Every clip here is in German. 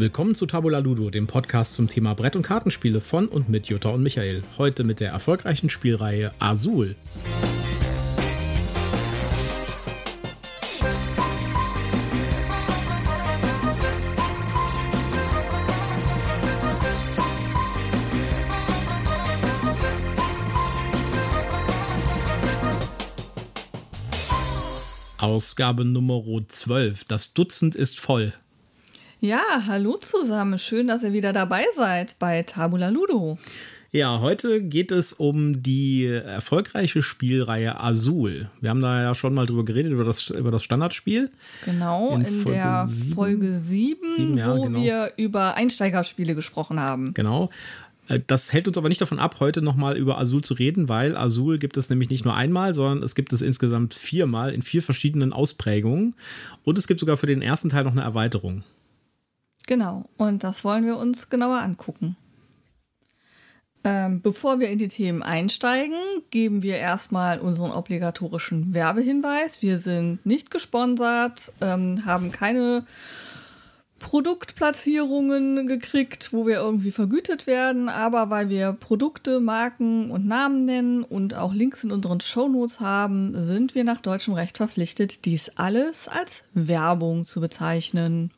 Willkommen zu Tabula Ludo, dem Podcast zum Thema Brett- und Kartenspiele von und mit Jutta und Michael. Heute mit der erfolgreichen Spielreihe Azul. Ausgabe Nummer 12. Das Dutzend ist voll. Ja, hallo zusammen. Schön, dass ihr wieder dabei seid bei Tabula Ludo. Ja, heute geht es um die erfolgreiche Spielreihe Azul. Wir haben da ja schon mal drüber geredet, über das, über das Standardspiel. Genau, in, in Folge der sieben, Folge 7, 7 ja, wo genau. wir über Einsteigerspiele gesprochen haben. Genau. Äh, das hält uns aber nicht davon ab, heute nochmal über Azul zu reden, weil Azul gibt es nämlich nicht nur einmal, sondern es gibt es insgesamt viermal in vier verschiedenen Ausprägungen. Und es gibt sogar für den ersten Teil noch eine Erweiterung. Genau, und das wollen wir uns genauer angucken. Ähm, bevor wir in die Themen einsteigen, geben wir erstmal unseren obligatorischen Werbehinweis. Wir sind nicht gesponsert, ähm, haben keine Produktplatzierungen gekriegt, wo wir irgendwie vergütet werden, aber weil wir Produkte, Marken und Namen nennen und auch Links in unseren Shownotes haben, sind wir nach deutschem Recht verpflichtet, dies alles als Werbung zu bezeichnen.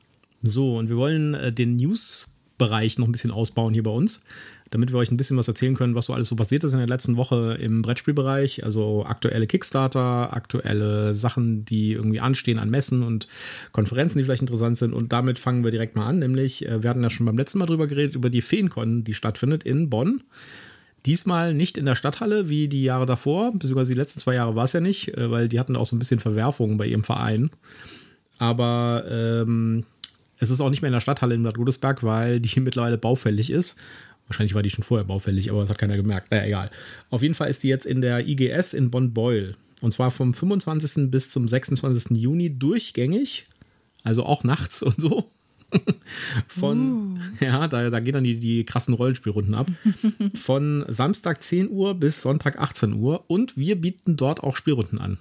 So, und wir wollen äh, den News-Bereich noch ein bisschen ausbauen hier bei uns, damit wir euch ein bisschen was erzählen können, was so alles so passiert ist in der letzten Woche im Brettspielbereich. Also aktuelle Kickstarter, aktuelle Sachen, die irgendwie anstehen an Messen und Konferenzen, die vielleicht interessant sind. Und damit fangen wir direkt mal an, nämlich, äh, wir hatten ja schon beim letzten Mal drüber geredet, über die Feencon, die stattfindet in Bonn. Diesmal nicht in der Stadthalle wie die Jahre davor, beziehungsweise die letzten zwei Jahre war es ja nicht, äh, weil die hatten auch so ein bisschen Verwerfungen bei ihrem Verein. Aber ähm, es ist auch nicht mehr in der Stadthalle in Bad Godesberg, weil die mittlerweile baufällig ist. Wahrscheinlich war die schon vorher baufällig, aber das hat keiner gemerkt. Naja, egal. Auf jeden Fall ist die jetzt in der IGS in Bonn-Beuel. Und zwar vom 25. bis zum 26. Juni durchgängig. Also auch nachts und so. Von, uh. ja, da, da gehen dann die, die krassen Rollenspielrunden ab. Von Samstag 10 Uhr bis Sonntag 18 Uhr. Und wir bieten dort auch Spielrunden an.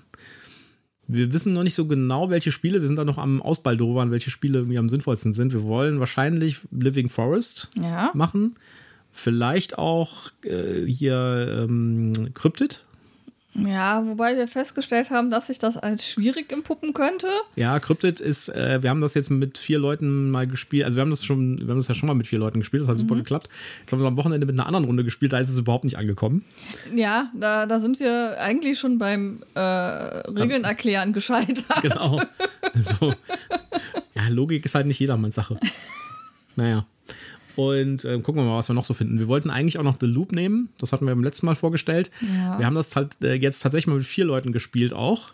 Wir wissen noch nicht so genau, welche Spiele, wir sind da noch am Ausbaldowern, welche Spiele irgendwie am sinnvollsten sind. Wir wollen wahrscheinlich Living Forest ja. machen. Vielleicht auch äh, hier ähm, Cryptid ja, wobei wir festgestellt haben, dass sich das als schwierig impuppen könnte. Ja, Cryptid ist, äh, wir haben das jetzt mit vier Leuten mal gespielt. Also wir haben das schon, wir haben das ja schon mal mit vier Leuten gespielt, das hat mhm. super geklappt. Jetzt haben wir am Wochenende mit einer anderen Runde gespielt, da ist es überhaupt nicht angekommen. Ja, da, da sind wir eigentlich schon beim äh, Regeln erklären gescheitert. Genau. So. Ja, Logik ist halt nicht jedermanns Sache. Naja. Und äh, gucken wir mal, was wir noch so finden. Wir wollten eigentlich auch noch The Loop nehmen. Das hatten wir beim letzten Mal vorgestellt. Ja. Wir haben das halt äh, jetzt tatsächlich mal mit vier Leuten gespielt auch.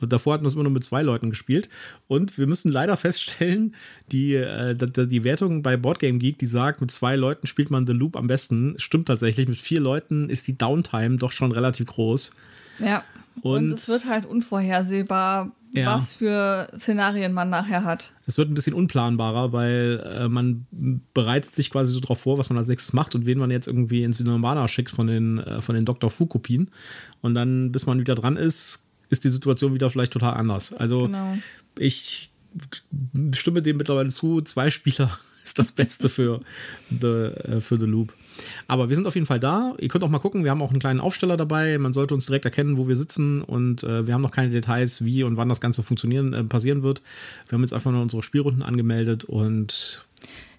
Und davor hatten wir es immer nur mit zwei Leuten gespielt. Und wir müssen leider feststellen, die, äh, die Wertung bei Boardgame Geek, die sagt, mit zwei Leuten spielt man The Loop am besten, stimmt tatsächlich. Mit vier Leuten ist die Downtime doch schon relativ groß. Ja. Und, und es wird halt unvorhersehbar, ja. was für Szenarien man nachher hat. Es wird ein bisschen unplanbarer, weil äh, man bereitet sich quasi so drauf vor, was man als nächstes macht und wen man jetzt irgendwie ins Nirvana schickt von den, äh, von den Dr. Fu-Kopien. Und dann, bis man wieder dran ist, ist die Situation wieder vielleicht total anders. Also genau. ich stimme dem mittlerweile zu, zwei Spieler ist das Beste für The, äh, für the Loop. Aber wir sind auf jeden Fall da. Ihr könnt auch mal gucken, wir haben auch einen kleinen Aufsteller dabei. Man sollte uns direkt erkennen, wo wir sitzen und äh, wir haben noch keine Details, wie und wann das Ganze funktionieren, äh, passieren wird. Wir haben jetzt einfach nur unsere Spielrunden angemeldet und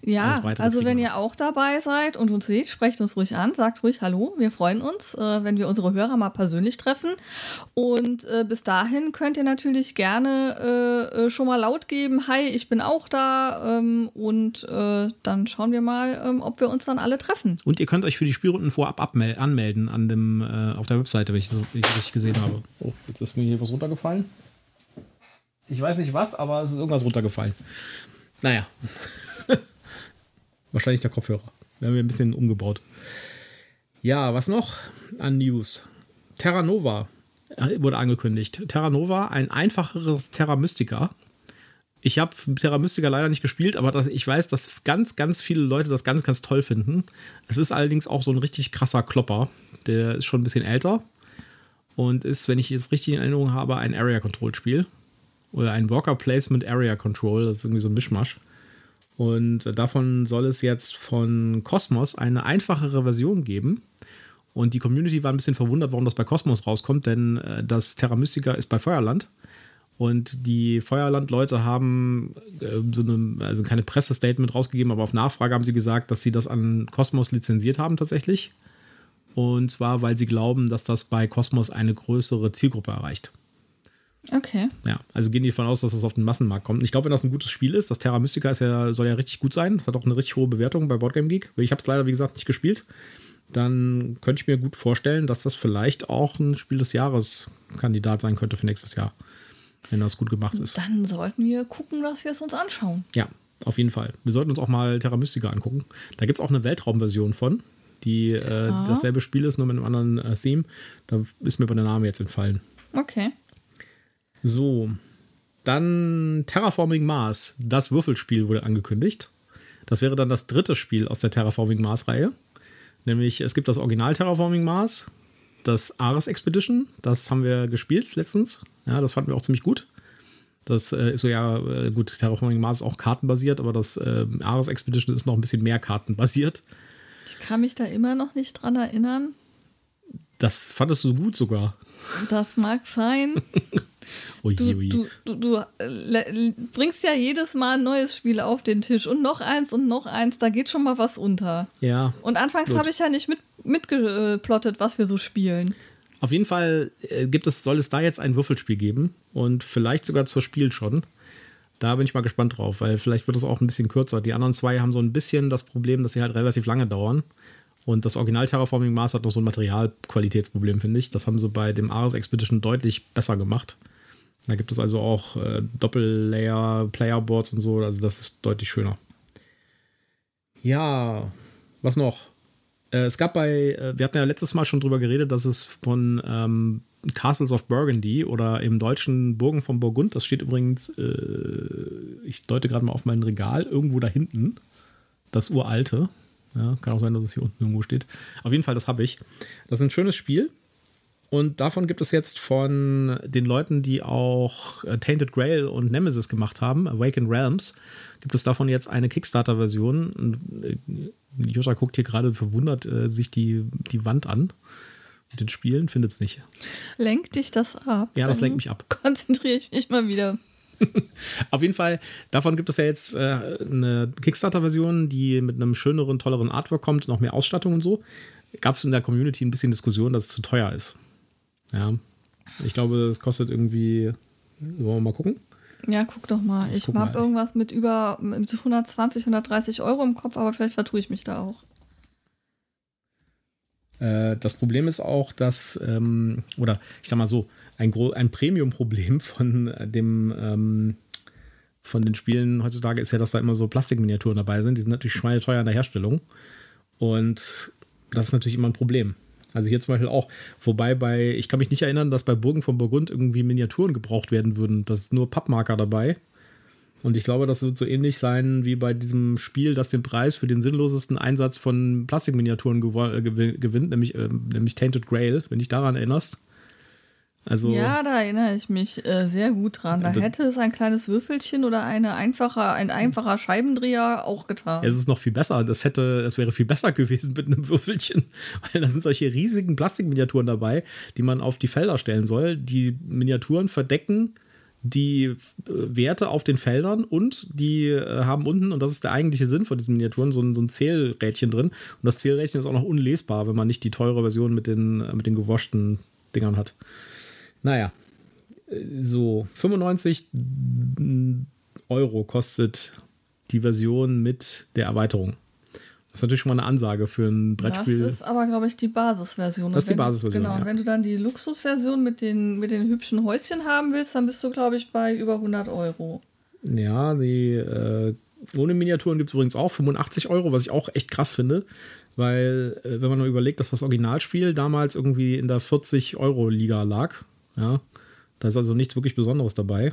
ja, also wenn ihr auch dabei seid und uns seht, sprecht uns ruhig an, sagt ruhig Hallo. Wir freuen uns, äh, wenn wir unsere Hörer mal persönlich treffen. Und äh, bis dahin könnt ihr natürlich gerne äh, äh schon mal laut geben, Hi, ich bin auch da. Ähm, und äh, dann schauen wir mal, ähm, ob wir uns dann alle treffen. Und ihr könnt euch für die Spielrunden vorab anmelden an dem, äh, auf der Webseite, wenn ich das richtig gesehen habe. Oh, jetzt ist mir hier was runtergefallen. Ich weiß nicht was, aber es ist irgendwas runtergefallen. Naja. Wahrscheinlich der Kopfhörer. Wir haben wir ein bisschen umgebaut. Ja, was noch an News? Terra Nova äh, wurde angekündigt. Terra Nova, ein einfacheres Terra Mystica. Ich habe Terra Mystica leider nicht gespielt, aber das, ich weiß, dass ganz, ganz viele Leute das ganz, ganz toll finden. Es ist allerdings auch so ein richtig krasser Klopper. Der ist schon ein bisschen älter und ist, wenn ich es richtig in Erinnerung habe, ein Area Control Spiel. Oder ein Worker Placement Area Control. Das ist irgendwie so ein Mischmasch. Und davon soll es jetzt von Cosmos eine einfachere Version geben. Und die Community war ein bisschen verwundert, warum das bei Cosmos rauskommt, denn äh, das Terra Mystica ist bei Feuerland. Und die Feuerland-Leute haben äh, so eine, also keine Pressestatement rausgegeben, aber auf Nachfrage haben sie gesagt, dass sie das an Cosmos lizenziert haben tatsächlich. Und zwar, weil sie glauben, dass das bei Cosmos eine größere Zielgruppe erreicht. Okay. Ja, also gehen die davon aus, dass das auf den Massenmarkt kommt. Und ich glaube, wenn das ein gutes Spiel ist, das Terra Mystica ist ja, soll ja richtig gut sein. Das hat auch eine richtig hohe Bewertung bei Boardgame Geek. Ich habe es leider, wie gesagt, nicht gespielt. Dann könnte ich mir gut vorstellen, dass das vielleicht auch ein Spiel des Jahres Kandidat sein könnte für nächstes Jahr. Wenn das gut gemacht ist. Dann sollten wir gucken, dass wir es uns anschauen. Ja, auf jeden Fall. Wir sollten uns auch mal Terra Mystica angucken. Da gibt es auch eine Weltraumversion von, die äh, dasselbe Spiel ist, nur mit einem anderen äh, Theme. Da ist mir aber der Name jetzt entfallen. Okay. So, dann Terraforming Mars. Das Würfelspiel wurde angekündigt. Das wäre dann das dritte Spiel aus der Terraforming Mars-Reihe. Nämlich, es gibt das Original Terraforming Mars, das Ares Expedition. Das haben wir gespielt letztens. Ja, das fanden wir auch ziemlich gut. Das äh, ist so ja, äh, gut, Terraforming Mars ist auch kartenbasiert, aber das äh, Ares Expedition ist noch ein bisschen mehr kartenbasiert. Ich kann mich da immer noch nicht dran erinnern. Das fandest du gut sogar. Das mag sein. Oje, du, oje. du, du, du äh, bringst ja jedes Mal ein neues Spiel auf den Tisch und noch eins und noch eins, da geht schon mal was unter. Ja. Und anfangs habe ich ja nicht mit, mitgeplottet, was wir so spielen. Auf jeden Fall äh, gibt es, soll es da jetzt ein Würfelspiel geben und vielleicht sogar zur Spiel schon. Da bin ich mal gespannt drauf, weil vielleicht wird es auch ein bisschen kürzer. Die anderen zwei haben so ein bisschen das Problem, dass sie halt relativ lange dauern. Und das Original Terraforming Mars hat noch so ein Materialqualitätsproblem, finde ich. Das haben sie bei dem Ares Expedition deutlich besser gemacht. Da gibt es also auch äh, Doppellayer, Playerboards und so. Also das ist deutlich schöner. Ja, was noch? Äh, es gab bei, äh, wir hatten ja letztes Mal schon drüber geredet, dass es von ähm, Castles of Burgundy oder im deutschen Burgen von Burgund, das steht übrigens, äh, ich deute gerade mal auf mein Regal, irgendwo da hinten, das uralte. Ja, kann auch sein, dass es hier unten irgendwo steht. Auf jeden Fall, das habe ich. Das ist ein schönes Spiel. Und davon gibt es jetzt von den Leuten, die auch äh, Tainted Grail und Nemesis gemacht haben, Awakened Realms, gibt es davon jetzt eine Kickstarter-Version. Äh, Jutta guckt hier gerade verwundert äh, sich die, die Wand an mit den Spielen, findet es nicht. Lenkt dich das ab? Ja, das lenkt mich ab. Konzentriere ich mich mal wieder. Auf jeden Fall, davon gibt es ja jetzt äh, eine Kickstarter-Version, die mit einem schöneren, tolleren Artwork kommt, noch mehr Ausstattung und so. Gab es in der Community ein bisschen Diskussion, dass es zu teuer ist. Ja. Ich glaube, es kostet irgendwie. Wollen wir mal gucken? Ja, guck doch mal. Ich, ich habe irgendwas mit über mit 120, 130 Euro im Kopf, aber vielleicht vertue ich mich da auch. Äh, das Problem ist auch, dass, ähm, oder ich sag mal so, ein, ein Premium-Problem von dem, ähm, von den Spielen heutzutage ist ja, dass da immer so Plastikminiaturen dabei sind. Die sind natürlich schweineteuer in der Herstellung. Und das ist natürlich immer ein Problem. Also hier zum Beispiel auch, wobei bei, ich kann mich nicht erinnern, dass bei Burgen von Burgund irgendwie Miniaturen gebraucht werden würden. Das ist nur Pappmarker dabei. Und ich glaube, das wird so ähnlich sein wie bei diesem Spiel, das den Preis für den sinnlosesten Einsatz von Plastikminiaturen äh, gewinnt, nämlich, äh, nämlich Tainted Grail, wenn dich daran erinnerst. Also, ja, da erinnere ich mich äh, sehr gut dran. Da hätte es ein kleines Würfelchen oder eine einfache, ein einfacher Scheibendreher auch getan. Es ist noch viel besser. Das hätte, es wäre viel besser gewesen mit einem Würfelchen, weil da sind solche riesigen Plastikminiaturen dabei, die man auf die Felder stellen soll. Die Miniaturen verdecken die äh, Werte auf den Feldern und die äh, haben unten, und das ist der eigentliche Sinn von diesen Miniaturen, so ein, so ein Zählrädchen drin. Und das Zählrädchen ist auch noch unlesbar, wenn man nicht die teure Version mit den, mit den gewaschten Dingern hat. Naja, so 95 Euro kostet die Version mit der Erweiterung. Das ist natürlich schon mal eine Ansage für ein Brettspiel. Das ist aber, glaube ich, die Basisversion. Das ist die Basisversion. Genau, ja. und wenn du dann die Luxusversion mit den, mit den hübschen Häuschen haben willst, dann bist du, glaube ich, bei über 100 Euro. Ja, die äh, ohne Miniaturen gibt es übrigens auch 85 Euro, was ich auch echt krass finde. Weil, äh, wenn man mal überlegt, dass das Originalspiel damals irgendwie in der 40-Euro-Liga lag, ja, da ist also nichts wirklich Besonderes dabei.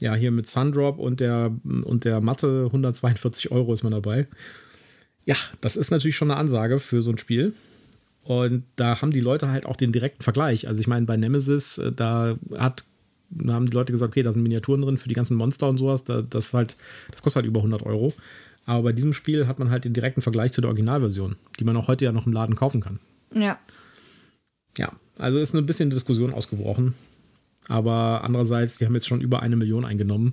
Ja, hier mit Sundrop und der, und der Matte 142 Euro ist man dabei. Ja, das ist natürlich schon eine Ansage für so ein Spiel. Und da haben die Leute halt auch den direkten Vergleich. Also ich meine, bei Nemesis, äh, da hat da haben die Leute gesagt, okay, da sind Miniaturen drin für die ganzen Monster und sowas. Da, das, halt, das kostet halt über 100 Euro. Aber bei diesem Spiel hat man halt den direkten Vergleich zu der Originalversion, die man auch heute ja noch im Laden kaufen kann. Ja. Ja, also ist ein bisschen Diskussion ausgebrochen. Aber andererseits, die haben jetzt schon über eine Million eingenommen.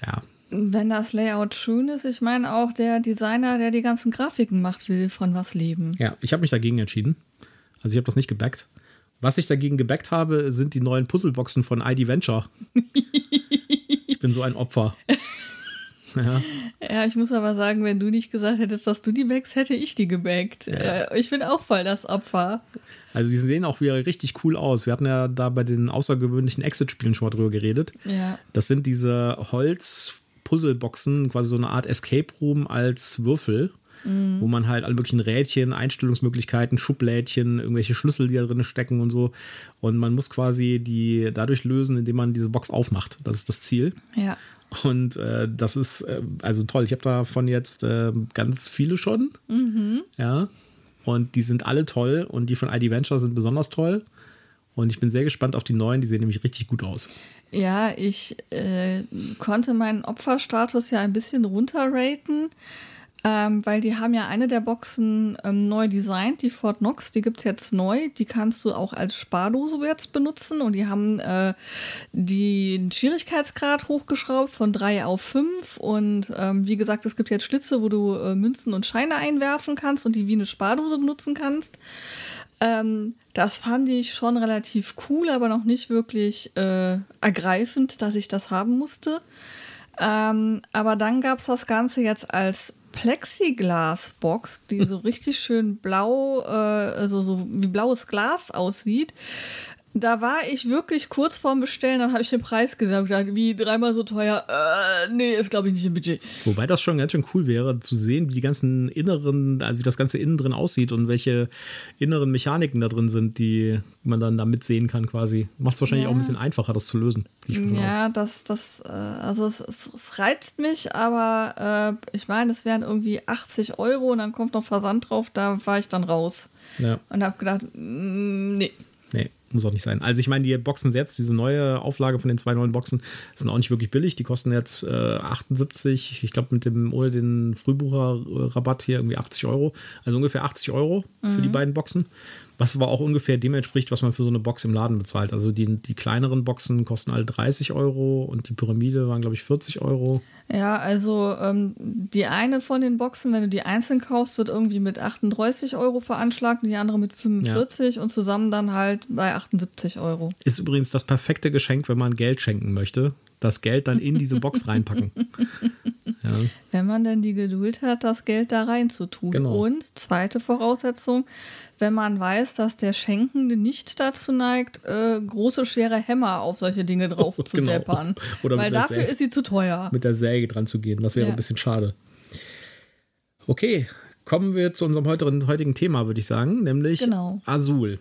Ja. Wenn das Layout schön ist, ich meine auch der Designer, der die ganzen Grafiken macht, will von was leben. Ja, ich habe mich dagegen entschieden. Also ich habe das nicht gebackt. Was ich dagegen gebackt habe, sind die neuen Puzzleboxen von ID Venture. ich bin so ein Opfer. Ja. ja, ich muss aber sagen, wenn du nicht gesagt hättest, dass du die backst, hätte ich die gebackt. Ja. Äh, ich bin auch voll das Opfer. Also die sehen auch wieder richtig cool aus. Wir hatten ja da bei den außergewöhnlichen Exit-Spielen schon mal drüber geredet. Ja. Das sind diese Holz-Puzzleboxen, quasi so eine Art Escape Room als Würfel. Mhm. Wo man halt alle möglichen Rädchen, Einstellungsmöglichkeiten, Schublädchen, irgendwelche Schlüssel, die da drin stecken und so. Und man muss quasi die dadurch lösen, indem man diese Box aufmacht. Das ist das Ziel. Ja. Und äh, das ist äh, also toll. Ich habe davon jetzt äh, ganz viele schon. Mhm. Ja. Und die sind alle toll und die von ID Venture sind besonders toll. Und ich bin sehr gespannt auf die neuen, die sehen nämlich richtig gut aus. Ja, ich äh, konnte meinen Opferstatus ja ein bisschen runterraten. Ähm, weil die haben ja eine der Boxen ähm, neu designt, die Fort Knox, die gibt es jetzt neu. Die kannst du auch als Spardose jetzt benutzen und die haben äh, den Schwierigkeitsgrad hochgeschraubt von 3 auf 5 und ähm, wie gesagt, es gibt jetzt Schlitze, wo du äh, Münzen und Scheine einwerfen kannst und die wie eine Spardose benutzen kannst. Ähm, das fand ich schon relativ cool, aber noch nicht wirklich äh, ergreifend, dass ich das haben musste. Ähm, aber dann gab es das Ganze jetzt als Plexiglasbox, die so richtig schön blau, äh, also so wie blaues Glas aussieht. Da war ich wirklich kurz vorm Bestellen, dann habe ich den Preis gesagt, wie dreimal so teuer. Äh, nee, ist glaube ich nicht im Budget. Wobei das schon ganz schön cool wäre, zu sehen, wie die ganzen inneren, also wie das ganze innen drin aussieht und welche inneren Mechaniken da drin sind, die man dann da mitsehen kann quasi. Macht es wahrscheinlich ja. auch ein bisschen einfacher, das zu lösen. Ja, das, das, äh, also es, es, es, reizt mich, aber äh, ich meine, es wären irgendwie 80 Euro und dann kommt noch Versand drauf, da war ich dann raus. Ja. Und habe gedacht, mm, nee. Nee, muss auch nicht sein. Also ich meine, die Boxen jetzt, diese neue Auflage von den zwei neuen Boxen, sind auch nicht wirklich billig. Die kosten jetzt äh, 78, ich glaube mit dem ohne den Frühbucherrabatt hier irgendwie 80 Euro. Also ungefähr 80 Euro mhm. für die mhm. beiden Boxen was aber auch ungefähr dem entspricht, was man für so eine Box im Laden bezahlt. Also die, die kleineren Boxen kosten alle 30 Euro und die Pyramide waren, glaube ich, 40 Euro. Ja, also ähm, die eine von den Boxen, wenn du die einzeln kaufst, wird irgendwie mit 38 Euro veranschlagt und die andere mit 45 ja. und zusammen dann halt bei 78 Euro. Ist übrigens das perfekte Geschenk, wenn man Geld schenken möchte das Geld dann in diese Box reinpacken. Ja. Wenn man denn die Geduld hat, das Geld da reinzutun. Genau. Und zweite Voraussetzung, wenn man weiß, dass der Schenkende nicht dazu neigt, äh, große, schwere Hämmer auf solche Dinge drauf zu genau. deppern. Oder Weil dafür Säge, ist sie zu teuer. Mit der Säge dran zu gehen. Das wäre ja. ein bisschen schade. Okay, kommen wir zu unserem heutigen, heutigen Thema, würde ich sagen, nämlich genau. Azul.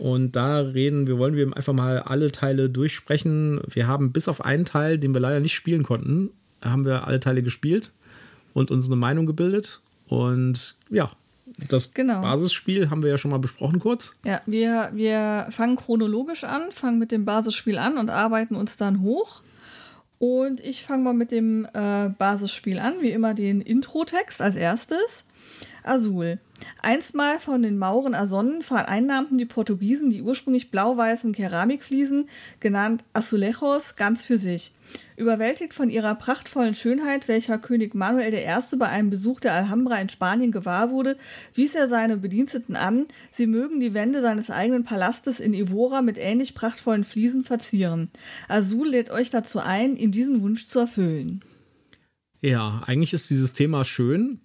Und da reden wir, wollen wir einfach mal alle Teile durchsprechen. Wir haben bis auf einen Teil, den wir leider nicht spielen konnten, haben wir alle Teile gespielt und uns eine Meinung gebildet. Und ja, das genau. Basisspiel haben wir ja schon mal besprochen kurz. Ja, wir, wir fangen chronologisch an, fangen mit dem Basisspiel an und arbeiten uns dann hoch. Und ich fange mal mit dem äh, Basisspiel an, wie immer den Intro-Text als erstes. Azul. Einstmal von den Mauren ersonnen, vereinnahmten die Portugiesen die ursprünglich blau-weißen Keramikfliesen, genannt Azulejos, ganz für sich. Überwältigt von ihrer prachtvollen Schönheit, welcher König Manuel I. bei einem Besuch der Alhambra in Spanien gewahr wurde, wies er seine Bediensteten an, sie mögen die Wände seines eigenen Palastes in Evora mit ähnlich prachtvollen Fliesen verzieren. Azul lädt euch dazu ein, ihm diesen Wunsch zu erfüllen. Ja, eigentlich ist dieses Thema schön,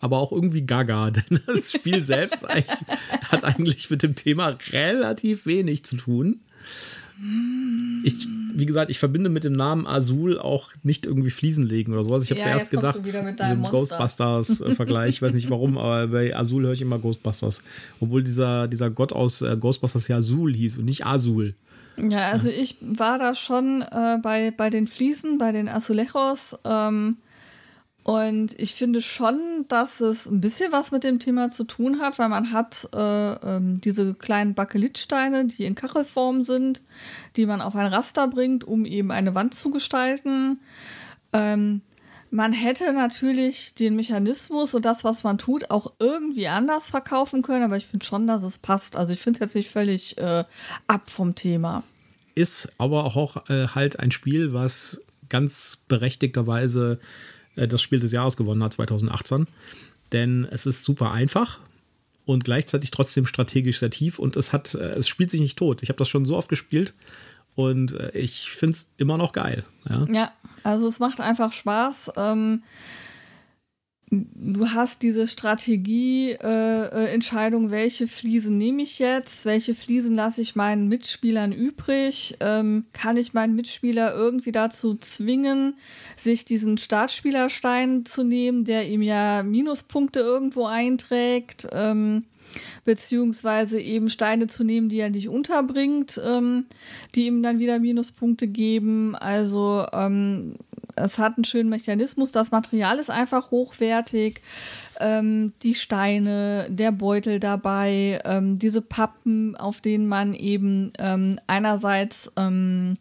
aber auch irgendwie gaga, denn das Spiel selbst hat eigentlich mit dem Thema relativ wenig zu tun. Ich, wie gesagt, ich verbinde mit dem Namen Azul auch nicht irgendwie Fliesen legen oder sowas. Ich habe ja, zuerst gedacht, mit Ghostbusters-Vergleich, ich weiß nicht warum, aber bei Azul höre ich immer Ghostbusters. Obwohl dieser, dieser Gott aus äh, Ghostbusters ja Azul hieß und nicht Azul. Ja, also ich war da schon äh, bei, bei den Fliesen, bei den Azulejos. Ähm, Und ich finde schon, dass es ein bisschen was mit dem Thema zu tun hat, weil man hat äh, ähm, diese kleinen Bakelitsteine, die in Kachelform sind, die man auf ein Raster bringt, um eben eine Wand zu gestalten. Ähm, man hätte natürlich den Mechanismus und das, was man tut, auch irgendwie anders verkaufen können, aber ich finde schon, dass es passt. Also ich finde es jetzt nicht völlig äh, ab vom Thema. Ist aber auch äh, halt ein Spiel, was ganz berechtigterweise das Spiel des Jahres gewonnen hat, 2018. Denn es ist super einfach und gleichzeitig trotzdem strategisch sehr tief und es hat, äh, es spielt sich nicht tot. Ich habe das schon so oft gespielt und äh, ich finde es immer noch geil. Ja? ja, also es macht einfach Spaß. Ähm, du hast diese Strategie-Entscheidung, äh, welche Fliesen nehme ich jetzt, welche Fliesen lasse ich meinen Mitspielern übrig, ähm, kann ich meinen Mitspieler irgendwie dazu zwingen, sich diesen Startspielerstein zu nehmen, der ihm ja Minuspunkte irgendwo einträgt, ähm, beziehungsweise eben Steine zu nehmen, die er nicht unterbringt, ähm, die ihm dann wieder Minuspunkte geben. Also ähm, es hat einen schönen Mechanismus. Das Material ist einfach hochwertig. Ähm, die Steine, der Beutel dabei, ähm, diese Pappen, auf denen man eben ähm, einerseits ähm,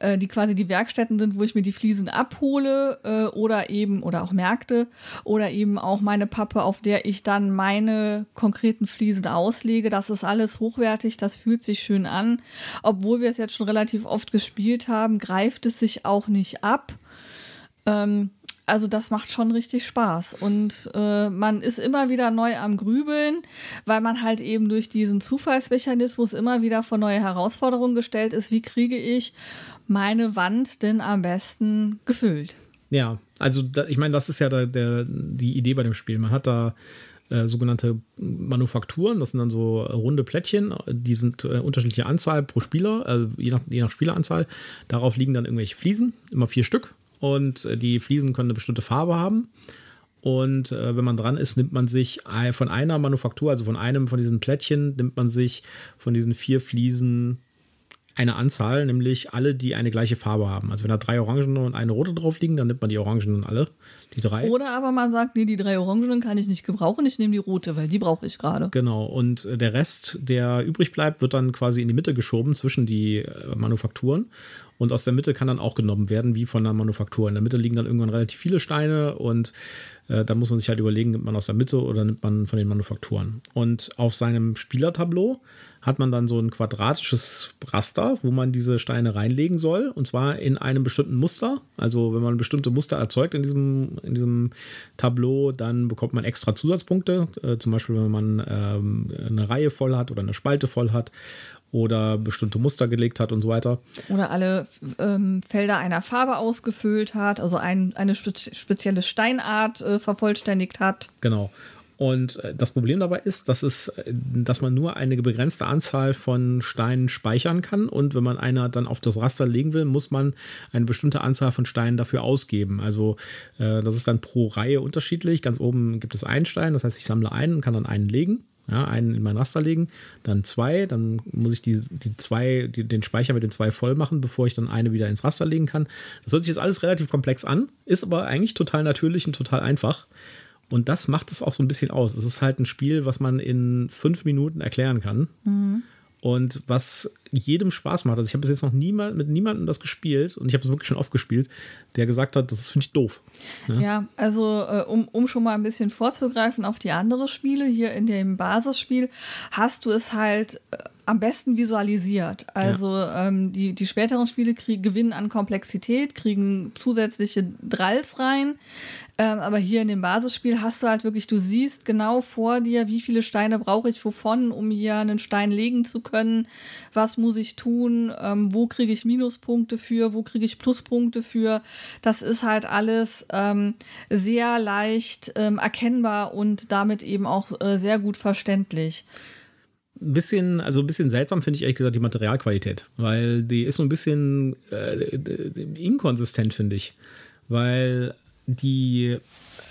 äh, die quasi die Werkstätten sind, wo ich mir die Fliesen abhole äh, oder eben, oder auch Märkte, oder eben auch meine Pappe, auf der ich dann meine konkreten Fliesen auslege. Das ist alles hochwertig, das fühlt sich schön an. Obwohl wir es jetzt schon relativ oft gespielt haben, greift es sich auch nicht ab. Ähm, also das macht schon richtig Spaß. Und äh, man ist immer wieder neu am Grübeln, weil man halt eben durch diesen Zufallsmechanismus immer wieder vor neue Herausforderungen gestellt ist. Wie kriege ich meine Wand denn am besten gefüllt? Ja, also da, ich meine, das ist ja der, der, die Idee bei dem Spiel. Man hat da äh, sogenannte Manufakturen, das sind dann so runde Plättchen, die sind äh, unterschiedliche Anzahl pro Spieler, also je nach, je nach Spieleranzahl. Darauf liegen dann irgendwelche Fliesen, immer vier Stück und äh, die Fliesen können eine bestimmte Farbe haben. Und äh, wenn man dran ist, nimmt man sich von einer Manufaktur, also von einem von diesen Plättchen, nimmt man sich von diesen vier Fliesen eine Anzahl, nämlich alle, die eine gleiche Farbe haben. Also wenn da drei Orangen und eine rote drauf liegen, dann nimmt man die Orangenen alle, die drei. Oder aber man sagt, nee, die drei Orangenen kann ich nicht gebrauchen, ich nehme die rote, weil die brauche ich gerade. Genau, und äh, der Rest, der übrig bleibt, wird dann quasi in die Mitte geschoben zwischen die äh, Manufakturen. Und aus der Mitte kann dann auch genommen werden, wie von der Manufaktur. In der Mitte liegen dann irgendwann relativ viele Steine und äh, da muss man sich halt überlegen, nimmt man aus der Mitte oder nimmt man von den Manufakturen. Und auf seinem Spielertableau hat man dann so ein quadratisches Raster, wo man diese Steine reinlegen soll. Und zwar in einem bestimmten Muster. Also wenn man bestimmte Muster erzeugt in diesem, in diesem Tableau, dann bekommt man extra Zusatzpunkte. Äh, zum Beispiel, wenn man ähm, eine Reihe voll hat oder eine Spalte voll hat oder bestimmte Muster gelegt hat und so weiter. Oder alle ähm, Felder einer Farbe ausgefüllt hat, also ein, eine spe spezielle Steinart äh, vervollständigt hat. Genau. Und äh, das Problem dabei ist, dass, es, äh, dass man nur eine begrenzte Anzahl von Steinen speichern kann. Und wenn man eine dann auf das Raster legen will, muss man eine bestimmte Anzahl von Steinen dafür ausgeben. Also äh, das ist dann pro Reihe unterschiedlich. Ganz oben gibt es einen Stein, das heißt, ich sammle einen und kann dann einen legen ja, einen in mein Raster legen, dann zwei, dann muss ich die, die zwei, die, den Speicher mit den zwei voll machen, bevor ich dann eine wieder ins Raster legen kann. Das hört sich jetzt alles relativ komplex an, ist aber eigentlich total natürlich und total einfach. Und das macht es auch so ein bisschen aus. Es ist halt ein Spiel, was man in fünf Minuten erklären kann. Mhm. Und was jedem Spaß macht. Also ich habe bis jetzt noch niemand, mit niemandem das gespielt und ich habe es wirklich schon oft gespielt, der gesagt hat, das finde ich doof. Ja, ja also äh, um, um schon mal ein bisschen vorzugreifen auf die anderen Spiele, hier in dem Basisspiel hast du es halt äh, am besten visualisiert. Also ja. ähm, die, die späteren Spiele krieg, gewinnen an Komplexität, kriegen zusätzliche Dralls rein. Ähm, aber hier in dem Basisspiel hast du halt wirklich, du siehst genau vor dir, wie viele Steine brauche ich wovon, um hier einen Stein legen zu können. Was muss ich tun? Ähm, wo kriege ich Minuspunkte für? Wo kriege ich Pluspunkte für? Das ist halt alles ähm, sehr leicht ähm, erkennbar und damit eben auch äh, sehr gut verständlich ein bisschen, also ein bisschen seltsam finde ich ehrlich gesagt die Materialqualität, weil die ist so ein bisschen äh, inkonsistent, finde ich. Weil die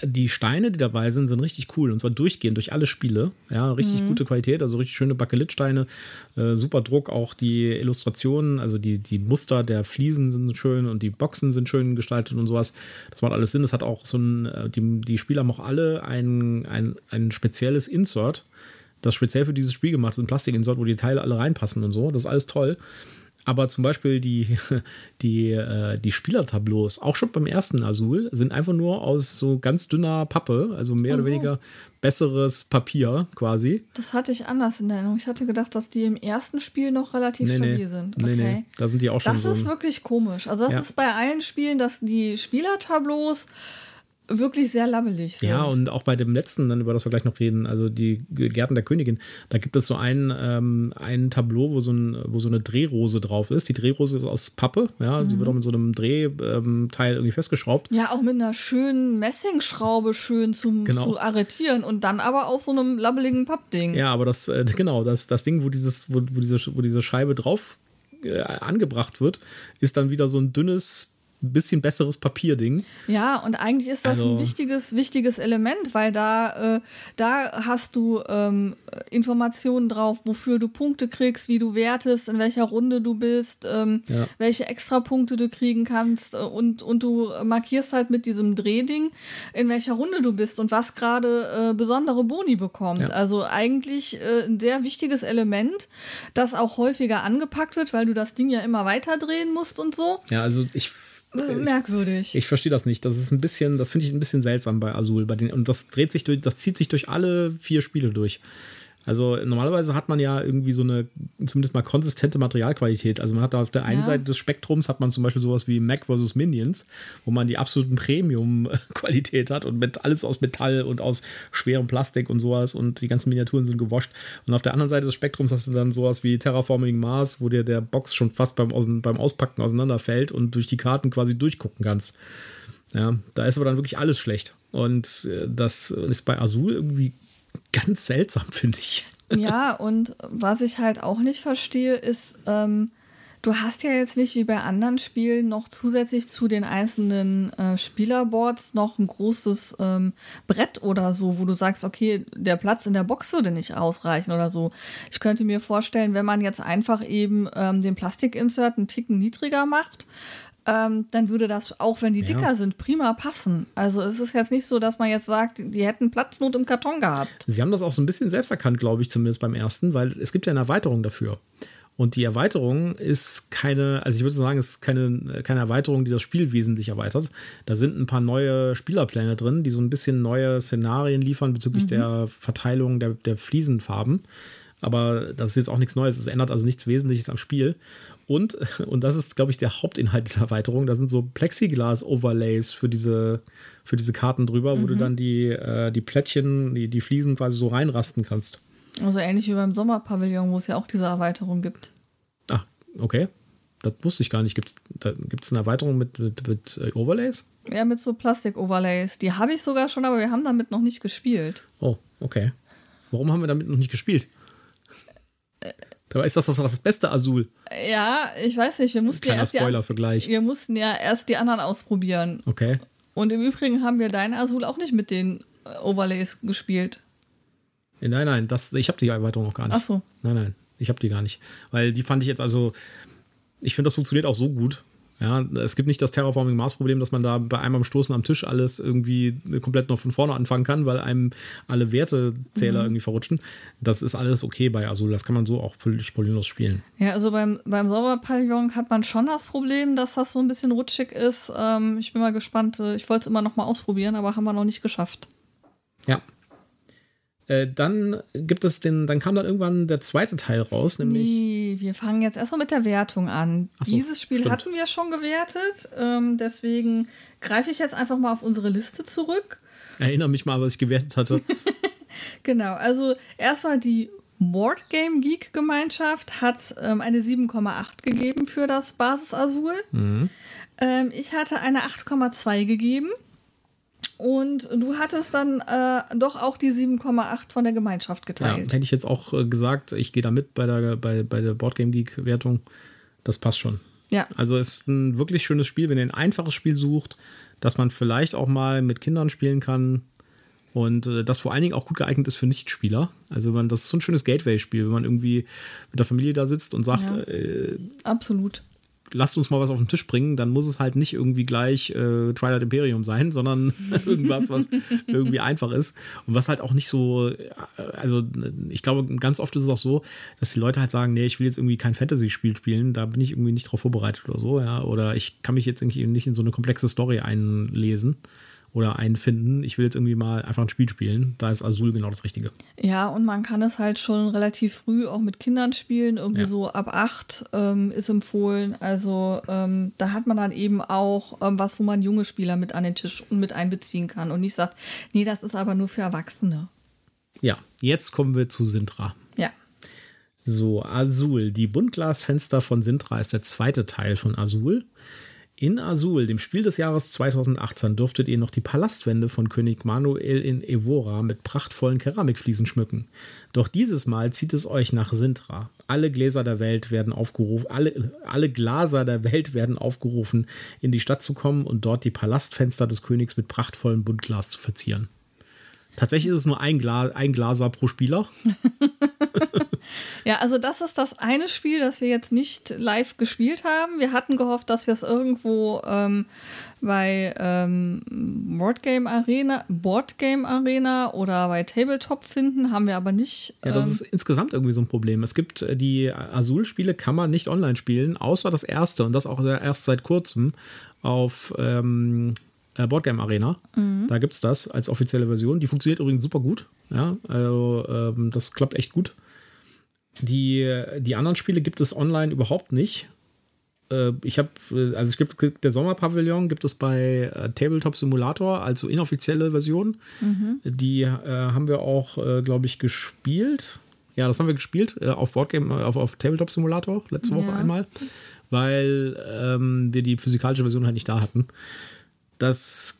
die Steine, die dabei sind, sind richtig cool und zwar durchgehend durch alle Spiele. Ja, richtig mhm. gute Qualität, also richtig schöne Bakelitsteine, äh, super Druck, auch die Illustrationen, also die, die Muster der Fliesen sind schön und die Boxen sind schön gestaltet und sowas. Das macht alles Sinn. Das hat auch so ein, äh, die, die Spieler haben auch alle ein, ein, ein spezielles Insert, das speziell für dieses Spiel gemacht ist, ein Plastikinsert, wo die Teile alle reinpassen und so. Das ist alles toll. Aber zum Beispiel die, die, äh, die Spielertableaus, auch schon beim ersten Azul, sind einfach nur aus so ganz dünner Pappe, also mehr also. oder weniger besseres Papier quasi. Das hatte ich anders in Erinnerung. Ich hatte gedacht, dass die im ersten Spiel noch relativ nee, stabil nee. sind. Okay. Nee, nee, da sind die auch schon Das so ist wirklich komisch. Also das ja. ist bei allen Spielen, dass die Spielertableaus wirklich sehr labbelig sind. Ja, und auch bei dem letzten, dann über das wir gleich noch reden, also die Gärten der Königin, da gibt es so ein, ähm, ein Tableau, wo so, ein, wo so eine Drehrose drauf ist. Die Drehrose ist aus Pappe, ja, mhm. die wird auch mit so einem Drehteil ähm, irgendwie festgeschraubt. Ja, auch mit einer schönen Messingschraube schön zum genau. zu arretieren und dann aber auf so einem labbeligen Pappding. Ja, aber das, äh, genau, das, das Ding, wo dieses, wo, wo diese, wo diese Scheibe drauf äh, angebracht wird, ist dann wieder so ein dünnes ein bisschen besseres Papierding. Ja, und eigentlich ist das also, ein wichtiges, wichtiges Element, weil da, äh, da hast du ähm, Informationen drauf, wofür du Punkte kriegst, wie du wertest, in welcher Runde du bist, ähm, ja. welche Extrapunkte du kriegen kannst äh, und, und du markierst halt mit diesem Drehding, in welcher Runde du bist und was gerade äh, besondere Boni bekommt. Ja. Also eigentlich äh, ein sehr wichtiges Element, das auch häufiger angepackt wird, weil du das Ding ja immer weiter drehen musst und so. Ja, also ich merkwürdig. Ich, ich verstehe das nicht. Das ist ein bisschen, das finde ich ein bisschen seltsam bei Azul. Bei den, und das dreht sich durch, das zieht sich durch alle vier Spiele durch. Also normalerweise hat man ja irgendwie so eine zumindest mal konsistente Materialqualität. Also man hat da auf der einen ja. Seite des Spektrums hat man zum Beispiel sowas wie Mac vs. Minions, wo man die absoluten Premium-Qualität hat und mit alles aus Metall und aus schwerem Plastik und sowas und die ganzen Miniaturen sind gewascht. Und auf der anderen Seite des Spektrums hast du dann sowas wie Terraforming Mars, wo dir der Box schon fast beim, beim Auspacken auseinanderfällt und durch die Karten quasi durchgucken kannst. Ja, da ist aber dann wirklich alles schlecht. Und äh, das ist bei Azul irgendwie ganz seltsam, finde ich. Ja, und was ich halt auch nicht verstehe, ist, ähm, du hast ja jetzt nicht wie bei anderen Spielen noch zusätzlich zu den einzelnen äh, Spielerboards noch ein großes ähm, Brett oder so, wo du sagst, okay, der Platz in der Box würde nicht ausreichen oder so. Ich könnte mir vorstellen, wenn man jetzt einfach eben ähm, den Plastikinsert einen Ticken niedriger macht, ähm, dann würde das, auch wenn die dicker ja. sind, prima passen. Also es ist jetzt nicht so, dass man jetzt sagt, die hätten Platznot im Karton gehabt. Sie haben das auch so ein bisschen selbst erkannt, glaube ich, zumindest beim ersten, weil es gibt ja eine Erweiterung dafür. Und die Erweiterung ist keine, also ich würde sagen, es ist keine, keine Erweiterung, die das Spiel wesentlich erweitert. Da sind ein paar neue Spielerpläne drin, die so ein bisschen neue Szenarien liefern bezüglich mhm. der Verteilung der, der Fliesenfarben. Aber das ist jetzt auch nichts Neues. Es ändert also nichts Wesentliches am Spiel. Und, und das ist, glaube ich, der Hauptinhalt dieser Erweiterung, da sind so Plexiglas-Overlays für diese, für diese Karten drüber, mhm. wo du mhm. dann die, äh, die Plättchen, die, die Fliesen quasi so reinrasten kannst. Also ähnlich wie beim Sommerpavillon, wo es ja auch diese Erweiterung gibt. Ach, okay. Das wusste ich gar nicht. Gibt es eine Erweiterung mit, mit, mit äh, Overlays? Ja, mit so Plastik-Overlays. Die habe ich sogar schon, aber wir haben damit noch nicht gespielt. Oh, okay. Warum haben wir damit noch nicht gespielt? Dabei ist das das, das beste Azul. Ja, ich weiß nicht. Wir mussten Kleiner ja erst Spoiler-Vergleich. Wir mussten ja erst die anderen ausprobieren. Okay. Und im Übrigen haben wir dein Azul auch nicht mit den äh, Overlays gespielt. Nein, nein, das, ich habe die Erweiterung auch gar nicht. Ach so. Nein, nein, ich habe die gar nicht. Weil die fand ich jetzt also, ich finde, das funktioniert auch so gut. Ja, es gibt nicht das Terraforming Mars Problem, dass man da bei einem am Stoßen am Tisch alles irgendwie komplett noch von vorne anfangen kann, weil einem alle Wertezähler mhm. irgendwie verrutschen. Das ist alles okay bei Azul. Das kann man so auch völlig problemlos spielen. Ja, also beim, beim Sauberpavillon hat man schon das Problem, dass das so ein bisschen rutschig ist. Ähm, ich bin mal gespannt. Ich wollte es immer noch mal ausprobieren, aber haben wir noch nicht geschafft. Ja, äh, dann gibt es den, dann kam dann irgendwann der zweite Teil raus, nämlich. Nee, wir fangen jetzt erstmal mit der Wertung an. So, Dieses Spiel stimmt. hatten wir schon gewertet, ähm, deswegen greife ich jetzt einfach mal auf unsere Liste zurück. Erinnere mich mal, was ich gewertet hatte. genau, also erstmal die Board Game Geek Gemeinschaft hat ähm, eine 7,8 gegeben für das Basis Azul. Mhm. Ähm, ich hatte eine 8,2 gegeben. Und du hattest dann äh, doch auch die 7,8 von der Gemeinschaft geteilt. Ja, hätte ich jetzt auch äh, gesagt, ich gehe da mit bei der, bei, bei der Boardgame Geek-Wertung. Das passt schon. Ja. Also es ist ein wirklich schönes Spiel. Wenn ihr ein einfaches Spiel sucht, dass man vielleicht auch mal mit Kindern spielen kann und äh, das vor allen Dingen auch gut geeignet ist für Nichtspieler. Also man, das ist so ein schönes Gateway-Spiel, wenn man irgendwie mit der Familie da sitzt und sagt, ja, äh, absolut lasst uns mal was auf den Tisch bringen, dann muss es halt nicht irgendwie gleich äh, Twilight Imperium sein, sondern irgendwas, was irgendwie einfach ist. Und was halt auch nicht so, äh, also ich glaube, ganz oft ist es auch so, dass die Leute halt sagen, nee, ich will jetzt irgendwie kein Fantasy-Spiel spielen, da bin ich irgendwie nicht drauf vorbereitet oder so, ja, oder ich kann mich jetzt irgendwie nicht in so eine komplexe Story einlesen oder einfinden. Ich will jetzt irgendwie mal einfach ein Spiel spielen. Da ist Azul genau das Richtige. Ja, und man kann es halt schon relativ früh auch mit Kindern spielen. Irgendwie ja. so ab acht ähm, ist empfohlen. Also ähm, da hat man dann eben auch ähm, was, wo man junge Spieler mit an den Tisch und mit einbeziehen kann und nicht sagt, nee, das ist aber nur für Erwachsene. Ja, jetzt kommen wir zu Sintra. Ja. So, Azul. Die Buntglasfenster von Sintra ist der zweite Teil von Azul. In Azul, dem Spiel des Jahres 2018, durftet ihr noch die Palastwände von König Manuel in Evora mit prachtvollen Keramikfliesen schmücken. Doch dieses Mal zieht es euch nach Sintra. Alle Gläser der Welt werden aufgerufen, alle, alle Glaser der Welt werden aufgerufen, in die Stadt zu kommen und dort die Palastfenster des Königs mit prachtvollem Buntglas zu verzieren. Tatsächlich ist es nur ein, Glas, ein Glaser pro Spieler. ja, also das ist das eine Spiel, das wir jetzt nicht live gespielt haben. Wir hatten gehofft, dass wir es irgendwo ähm, bei ähm, Boardgame Arena, Boardgame Arena oder bei Tabletop finden, haben wir aber nicht. Ähm ja, das ähm, ist insgesamt irgendwie so ein Problem. Es gibt äh, die Azul-Spiele, kann man nicht online spielen, außer das erste und das auch erst seit kurzem auf ähm, äh, Boardgame Arena. Mhm. Da gibt es das als offizielle Version. Die funktioniert übrigens super gut. Ja, also ähm, das klappt echt gut. Die, die anderen Spiele gibt es online überhaupt nicht. Äh, ich habe, äh, also es gibt der Sommerpavillon gibt es bei äh, Tabletop Simulator als so inoffizielle Version. Mhm. Die äh, haben wir auch, äh, glaube ich, gespielt. Ja, das haben wir gespielt äh, auf Boardgame, auf, auf Tabletop Simulator letzte Woche ja. einmal, weil ähm, wir die physikalische Version halt nicht da hatten. Das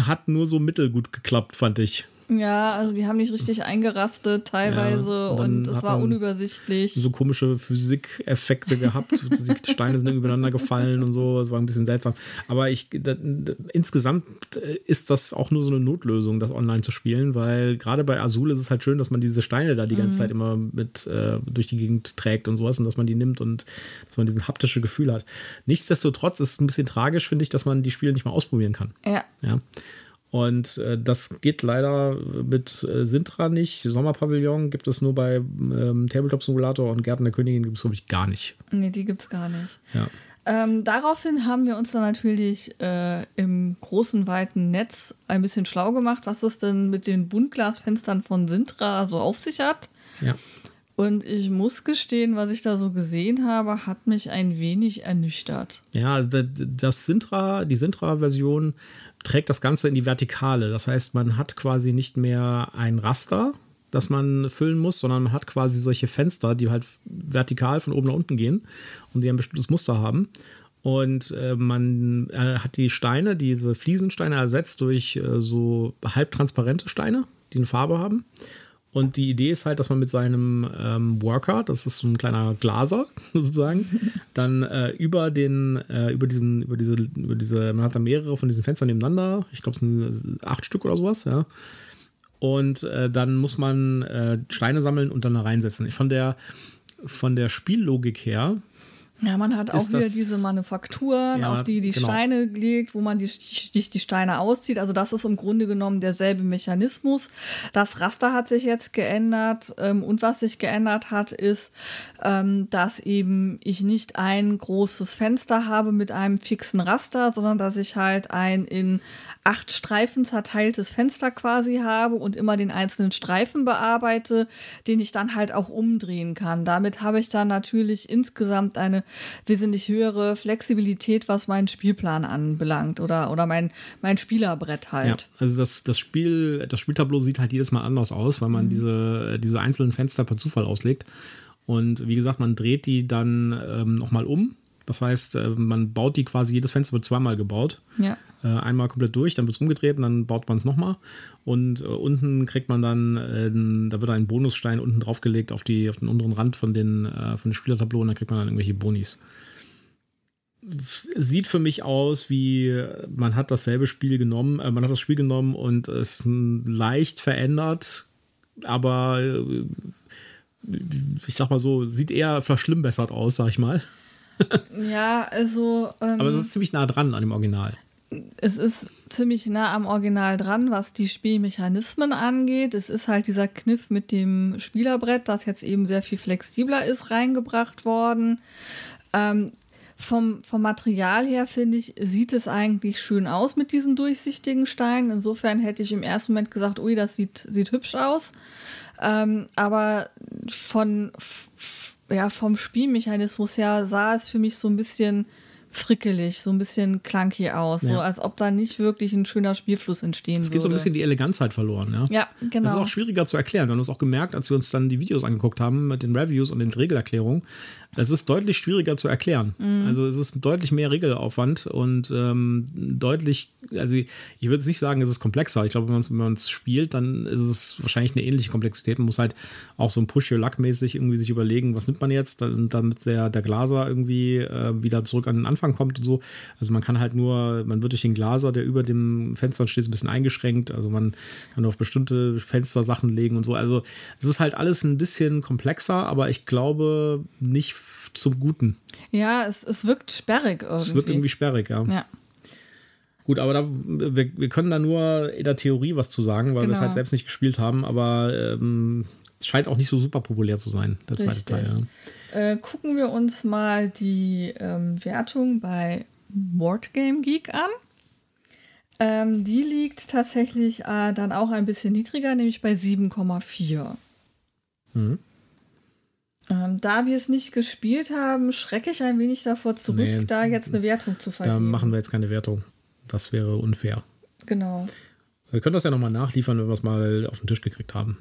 hat nur so mittelgut geklappt, fand ich. Ja, also die haben nicht richtig eingerastet teilweise ja, und, es war unübersichtlich. So komische Physikeffekte gehabt. die Steine sind übereinander gefallen und so. Es war ein bisschen seltsam. Aber ich, da, da, insgesamt ist das auch nur so eine Notlösung, das online zu spielen, weil gerade bei Azul ist es halt schön, dass man diese Steine da die ganze mhm. Zeit immer mit äh, durch die Gegend trägt und sowas und dass man die nimmt und dass man diesen haptische Gefühl hat. Nichtsdestotrotz ist es ein bisschen tragisch, finde ich, dass man die Spiele nicht mal ausprobieren kann. Ja. ja. Und äh, das geht leider mit äh, Sintra nicht. Sommerpavillon gibt es nur bei ähm, Tabletop Simulator und Gärten der Königin gibt es, glaube ich, gar nicht. Nee, die gibt es gar nicht. Ja. Ähm, daraufhin haben wir uns dann natürlich äh, im großen, weiten Netz ein bisschen schlau gemacht, was es denn mit den Buntglasfenstern von Sintra so auf sich hat. Ja. Und ich muss gestehen, was ich da so gesehen habe, hat mich ein wenig ernüchtert. Ja, also das Sintra, die Sintra-Version trägt das Ganze in die Vertikale. Das heißt, man hat quasi nicht mehr ein Raster, das man füllen muss, sondern man hat quasi solche Fenster, die halt vertikal von oben nach unten gehen und die ein bestimmtes Muster haben. Und äh, man äh, hat die Steine, diese Fliesensteine ersetzt durch äh, so halbtransparente Steine, die eine Farbe haben. Und die Idee ist halt, dass man mit seinem ähm, Worker, das ist so ein kleiner Glaser sozusagen, dann äh, über den, äh, über diesen, über diese, über diese, man hat da mehrere von diesen Fenstern nebeneinander, ich glaube es sind acht Stück oder sowas, ja. Und äh, dann muss man äh, Steine sammeln und dann da reinsetzen. Von der, von der Spiellogik her ja, man hat auch wieder diese Manufakturen, ja, auf die die genau. Steine legt, wo man die, die, die Steine auszieht. Also das ist im Grunde genommen derselbe Mechanismus. Das Raster hat sich jetzt geändert ähm, und was sich geändert hat, ist, ähm, dass eben ich nicht ein großes Fenster habe mit einem fixen Raster, sondern dass ich halt ein in acht Streifen zerteiltes Fenster quasi habe und immer den einzelnen Streifen bearbeite, den ich dann halt auch umdrehen kann. Damit habe ich dann natürlich insgesamt eine wesentlich höhere Flexibilität, was meinen Spielplan anbelangt oder, oder mein, mein Spielerbrett halt. Ja, also das, das Spiel, das Spieltableau sieht halt jedes Mal anders aus, weil man mhm. diese, diese einzelnen Fenster per Zufall auslegt. Und wie gesagt, man dreht die dann ähm, nochmal um. Das heißt, äh, man baut die quasi, jedes Fenster wird zweimal gebaut. Ja. Äh, einmal komplett durch, dann wird es umgedreht und dann baut man es nochmal. Und äh, unten kriegt man dann, äh, da wird ein Bonusstein unten draufgelegt auf, die, auf den unteren Rand von, den, äh, von dem Spielertableau und dann kriegt man dann irgendwelche Bonis. sieht für mich aus wie man hat dasselbe Spiel genommen, äh, man hat das Spiel genommen und es leicht verändert, aber äh, ich sag mal so, sieht eher verschlimmbessert aus, sag ich mal. ja, also. Ähm, aber es ist ziemlich nah dran an dem Original. Es ist ziemlich nah am Original dran, was die Spielmechanismen angeht. Es ist halt dieser Kniff mit dem Spielerbrett, das jetzt eben sehr viel flexibler ist, reingebracht worden. Ähm, vom, vom Material her, finde ich, sieht es eigentlich schön aus mit diesen durchsichtigen Steinen. Insofern hätte ich im ersten Moment gesagt, ui, das sieht, sieht hübsch aus. Ähm, aber von, ja, vom Spielmechanismus her sah es für mich so ein bisschen frickelig, so ein bisschen clunky aus, ja. so als ob da nicht wirklich ein schöner Spielfluss entstehen es würde. Es geht so ein bisschen die Eleganz halt verloren, ja. Ja, genau. Das ist auch schwieriger zu erklären. Wir haben es auch gemerkt, als wir uns dann die Videos angeguckt haben mit den Reviews und den Regelerklärungen. Es ist deutlich schwieriger zu erklären. Mhm. Also es ist deutlich mehr Regelaufwand und ähm, deutlich, also ich, ich würde nicht sagen, es ist komplexer. Ich glaube, wenn man es spielt, dann ist es wahrscheinlich eine ähnliche Komplexität. Man muss halt auch so ein Push-Your-Luck-mäßig irgendwie sich überlegen, was nimmt man jetzt, damit der, der Glaser irgendwie äh, wieder zurück an den Anfang kommt und so. Also man kann halt nur, man wird durch den Glaser, der über dem Fenster steht, ein bisschen eingeschränkt. Also man kann nur auf bestimmte Fenster Sachen legen und so. Also es ist halt alles ein bisschen komplexer, aber ich glaube nicht zum Guten. Ja, es, es wirkt sperrig irgendwie. Es wirkt irgendwie sperrig, ja. Ja. Gut, aber da, wir, wir können da nur in der Theorie was zu sagen, weil genau. wir es halt selbst nicht gespielt haben, aber ähm, es scheint auch nicht so super populär zu sein, der zweite Richtig. Teil. Ja. Äh, gucken wir uns mal die ähm, Wertung bei Boardgame Geek an. Ähm, die liegt tatsächlich äh, dann auch ein bisschen niedriger, nämlich bei 7,4. Mhm. Ähm, da wir es nicht gespielt haben, schrecke ich ein wenig davor zurück, nee, da jetzt eine Wertung zu vergeben. Da machen wir jetzt keine Wertung. Das wäre unfair. Genau. Wir können das ja nochmal nachliefern, wenn wir es mal auf den Tisch gekriegt haben.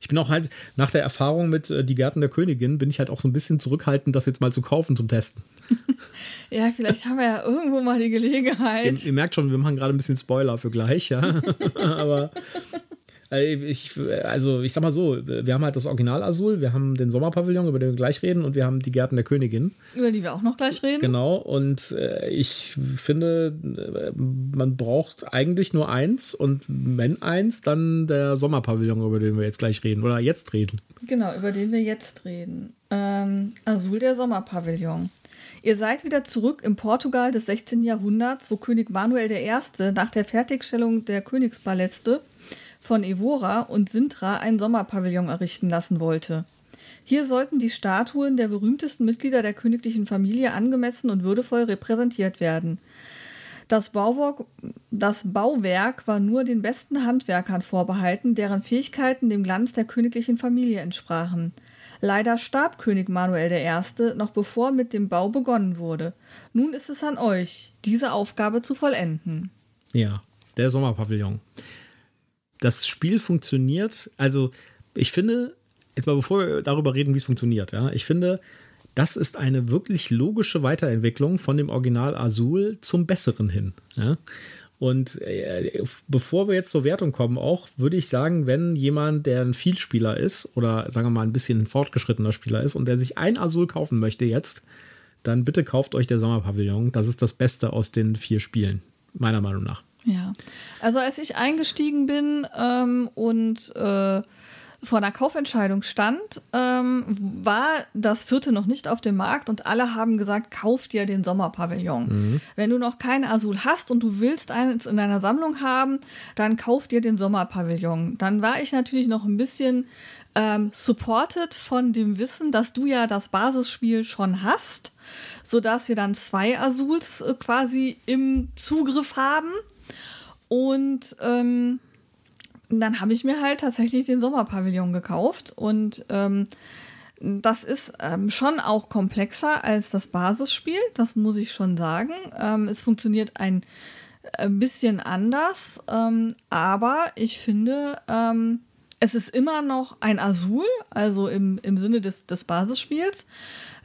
Ich bin auch halt, nach der Erfahrung mit äh, Die Gärten der Königin, bin ich halt auch so ein bisschen zurückhaltend, das jetzt mal zu kaufen zum Testen. ja, vielleicht haben wir ja irgendwo mal die Gelegenheit. Ihr, ihr merkt schon, wir machen gerade ein bisschen Spoiler für gleich, ja. Aber ich, also ich sag mal so, wir haben halt das Original Azul, wir haben den Sommerpavillon, über den wir gleich reden, und wir haben die Gärten der Königin. Über die wir auch noch gleich reden. Genau, und äh, ich finde, äh, man braucht eigentlich nur eins und wenn eins, dann der Sommerpavillon, über den wir jetzt gleich reden oder jetzt reden. Genau, über den wir jetzt reden. Ähm, Azul der Sommerpavillon. Ihr seid wieder zurück im Portugal des 16. Jahrhunderts, wo König Manuel I. nach der Fertigstellung der Königspaläste von Evora und Sintra ein Sommerpavillon errichten lassen wollte. Hier sollten die Statuen der berühmtesten Mitglieder der königlichen Familie angemessen und würdevoll repräsentiert werden. Das Bauwerk, das Bauwerk war nur den besten Handwerkern vorbehalten, deren Fähigkeiten dem Glanz der königlichen Familie entsprachen. Leider starb König Manuel I. noch bevor mit dem Bau begonnen wurde. Nun ist es an euch, diese Aufgabe zu vollenden. Ja, der Sommerpavillon das Spiel funktioniert. Also, ich finde, jetzt mal bevor wir darüber reden, wie es funktioniert, ja, ich finde, das ist eine wirklich logische Weiterentwicklung von dem Original Azul zum Besseren hin. Ja? Und äh, bevor wir jetzt zur Wertung kommen, auch würde ich sagen, wenn jemand, der ein Vielspieler ist oder sagen wir mal ein bisschen ein fortgeschrittener Spieler ist und der sich ein Azul kaufen möchte jetzt, dann bitte kauft euch der Sommerpavillon. Das ist das Beste aus den vier Spielen, meiner Meinung nach. Ja, also als ich eingestiegen bin ähm, und äh, vor einer Kaufentscheidung stand, ähm, war das vierte noch nicht auf dem Markt und alle haben gesagt, kauf dir den Sommerpavillon. Mhm. Wenn du noch keinen Azul hast und du willst eins in deiner Sammlung haben, dann kauf dir den Sommerpavillon. Dann war ich natürlich noch ein bisschen ähm, supported von dem Wissen, dass du ja das Basisspiel schon hast, sodass wir dann zwei Azuls äh, quasi im Zugriff haben. Und ähm, dann habe ich mir halt tatsächlich den Sommerpavillon gekauft und ähm, das ist ähm, schon auch komplexer als das Basisspiel, das muss ich schon sagen. Ähm, es funktioniert ein, äh, bisschen anders, ähm, aber ich finde, ähm, es ist immer noch ein Azul, also im, im Sinne des, des Basisspiels.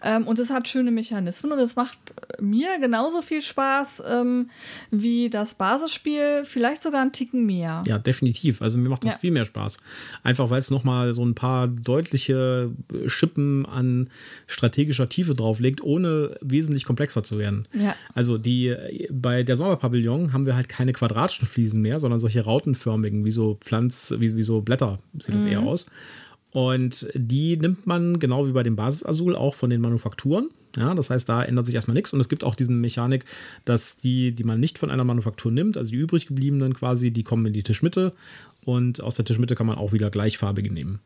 Ähm, und es hat schöne Mechanismen und es macht mir genauso viel Spaß ähm, wie das Basisspiel, vielleicht sogar einen Ticken mehr. Ja, definitiv. Also mir macht das ja. viel mehr Spaß. Einfach weil es nochmal so ein paar deutliche Schippen an strategischer Tiefe drauflegt, ohne wesentlich komplexer zu werden. Ja. Also die bei der Sommerpavillon haben wir halt keine quadratischen Fliesen mehr, sondern solche rautenförmigen, wie so Pflanz, wie, wie so Blätter sieht es mhm. eher aus. Und die nimmt man genau wie bei dem Basis-Azul auch von den Manufakturen. Ja, das heißt, da ändert sich erstmal nichts. Und es gibt auch diese Mechanik, dass die, die man nicht von einer Manufaktur nimmt, also die übrig gebliebenen quasi, die kommen in die Tischmitte. Und aus der Tischmitte kann man auch wieder gleichfarbige nehmen.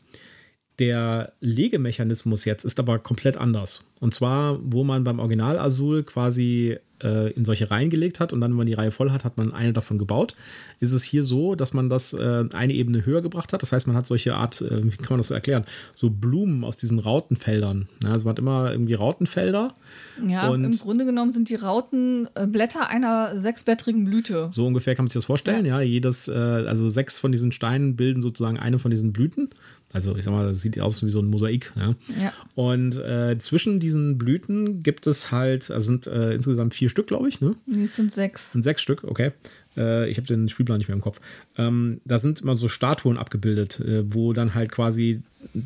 Der Legemechanismus jetzt ist aber komplett anders. Und zwar, wo man beim Original Azul quasi äh, in solche Reihen gelegt hat und dann, wenn man die Reihe voll hat, hat man eine davon gebaut. Ist es hier so, dass man das äh, eine Ebene höher gebracht hat. Das heißt, man hat solche Art, äh, wie kann man das so erklären, so Blumen aus diesen Rautenfeldern. Ja, also man hat immer irgendwie Rautenfelder. Ja, und im Grunde genommen sind die Rautenblätter einer sechsblättrigen Blüte. So ungefähr kann man sich das vorstellen. Ja, ja jedes, äh, also sechs von diesen Steinen bilden sozusagen eine von diesen Blüten. Also ich sag mal, das sieht aus wie so ein Mosaik. Ja? ja. Und äh, zwischen diesen Blüten gibt es halt, also sind äh, insgesamt vier Stück, glaube ich. Ne? Nee, es sind sechs. Es sind sechs Stück, okay. Äh, ich habe den Spielplan nicht mehr im Kopf. Ähm, da sind immer so Statuen abgebildet, äh, wo dann halt quasi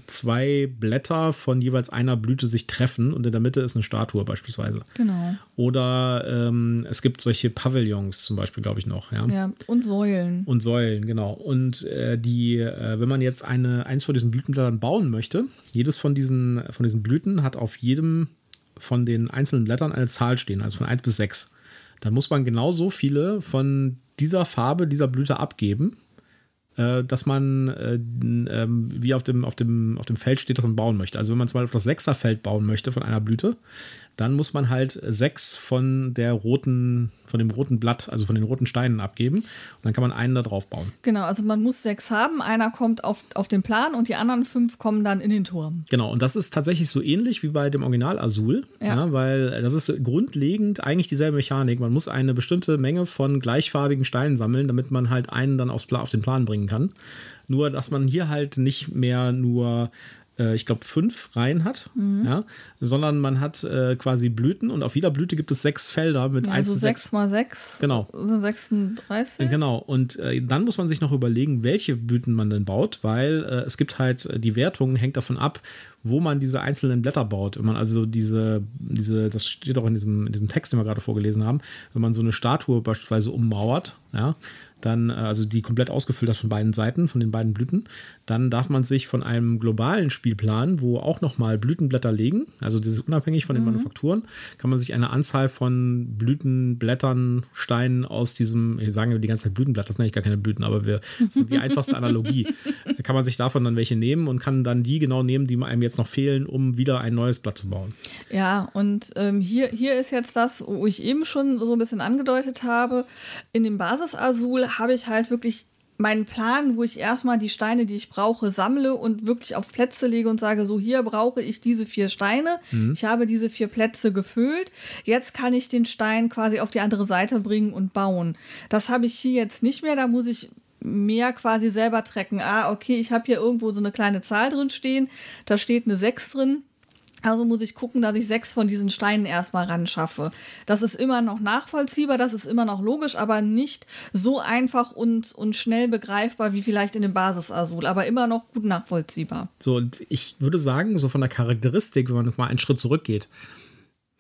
zwei Blätter von jeweils einer Blüte sich treffen und in der Mitte ist eine Statue beispielsweise. Genau. Oder ähm, es gibt solche Pavillons zum Beispiel, glaube ich noch. Ja? ja, und Säulen. Und Säulen, genau. Und äh, die, äh, wenn man jetzt eine, eins von diesen Blütenblättern bauen möchte, jedes von diesen, von diesen Blüten hat auf jedem von den einzelnen Blättern eine Zahl stehen, also von 1 bis 6 dann muss man genau so viele von dieser Farbe, dieser Blüte abgeben, äh, dass man äh, äh, wie auf dem, auf, dem, auf dem Feld steht, das man bauen möchte. Also wenn man zum Beispiel auf das Sechserfeld bauen möchte von einer Blüte, dann muss man halt sechs von der roten, von dem roten Blatt, also von den roten Steinen abgeben. Und dann kann man einen da drauf bauen. Genau, also man muss sechs haben, einer kommt auf, auf den Plan und die anderen fünf kommen dann in den Turm. Genau, und das ist tatsächlich so ähnlich wie bei dem Original Azul, ja. ja weil das ist grundlegend eigentlich dieselbe Mechanik. Man muss eine bestimmte Menge von gleichfarbigen Steinen sammeln, damit man halt einen dann aufs, auf den Plan bringen kann. Nur, dass man hier halt nicht mehr nur äh, ich glaube, fünf Reihen hat, mhm. ja, sondern man hat äh, quasi Blüten und auf jeder Blüte gibt es sechs Felder mit ja, 1 also sechs mal sechs genau. sind 36. Genau, und äh, dann muss man sich noch überlegen, welche Blüten man denn baut, weil äh, es gibt halt, äh, die Wertung hängt davon ab, wo man diese einzelnen Blätter baut. Wenn man also diese, diese, das steht auch in diesem, in diesem Text, den wir gerade vorgelesen haben, wenn man so eine Statue beispielsweise ummauert, ja, dann, äh, also die komplett ausgefüllt hat von beiden Seiten, von den beiden Blüten, dann darf man sich von einem globalen Spielplan, wo auch nochmal Blütenblätter legen, also das ist unabhängig von den mhm. Manufakturen, kann man sich eine Anzahl von Blütenblättern, Steinen aus diesem, hier sagen wir die ganze Zeit Blütenblatt, das sind eigentlich gar keine Blüten, aber wir, das ist die einfachste Analogie. Kann man sich davon dann welche nehmen und kann dann die genau nehmen, die einem jetzt noch fehlen, um wieder ein neues Blatt zu bauen. Ja, und ähm, hier, hier ist jetzt das, wo ich eben schon so ein bisschen angedeutet habe, in dem Habe ich halt wirklich meinen Plan, wo ich erstmal die Steine, die ich brauche, sammle und wirklich auf Plätze lege und sage, so hier brauche ich diese vier Steine. Mhm. Ich habe diese vier Plätze gefüllt. Jetzt kann ich den Stein quasi auf die andere Seite bringen und bauen. Das habe ich hier jetzt nicht mehr. Da muss ich mehr quasi selber trecken. Ah, okay, ich habe hier irgendwo so eine kleine Zahl drin stehen. Da steht eine 6 drin. Also muss ich gucken, dass ich sechs von diesen Steinen erstmal ran schaffe. Das ist immer noch nachvollziehbar, das ist immer noch logisch, aber nicht so einfach und, und schnell begreifbar wie vielleicht in dem Basis-Azul, aber immer noch gut nachvollziehbar. So, und ich würde sagen, so von der Charakteristik, wenn man noch mal einen Schritt zurückgeht,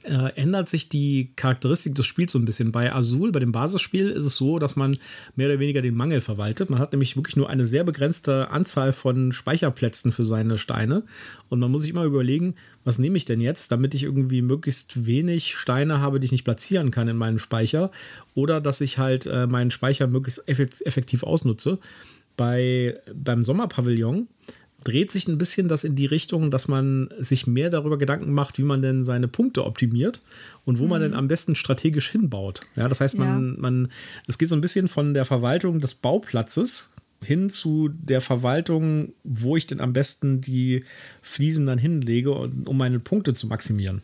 äh, ändert sich die Charakteristik des Spiels so ein bisschen. Bei Azul, bei dem Basisspiel, ist es so, dass man mehr oder weniger den Mangel verwaltet. Man hat nämlich wirklich nur eine sehr begrenzte Anzahl von Speicherplätzen für seine Steine. Und man muss sich immer überlegen, was nehme ich denn jetzt, damit ich irgendwie möglichst wenig Steine habe, die ich nicht platzieren kann in meinem Speicher. Oder dass ich halt äh, meinen Speicher möglichst effektiv ausnutze. Bei, beim Sommerpavillon dreht sich ein bisschen das in die Richtung, dass man sich mehr darüber Gedanken macht, wie man denn seine Punkte optimiert und wo mhm. man denn am besten strategisch hinbaut. Ja, das heißt, man, ja. man, es geht so ein bisschen von der Verwaltung des Bauplatzes hin zu der Verwaltung, wo ich denn am besten die Fliesen dann hinlege, um meine Punkte zu maximieren.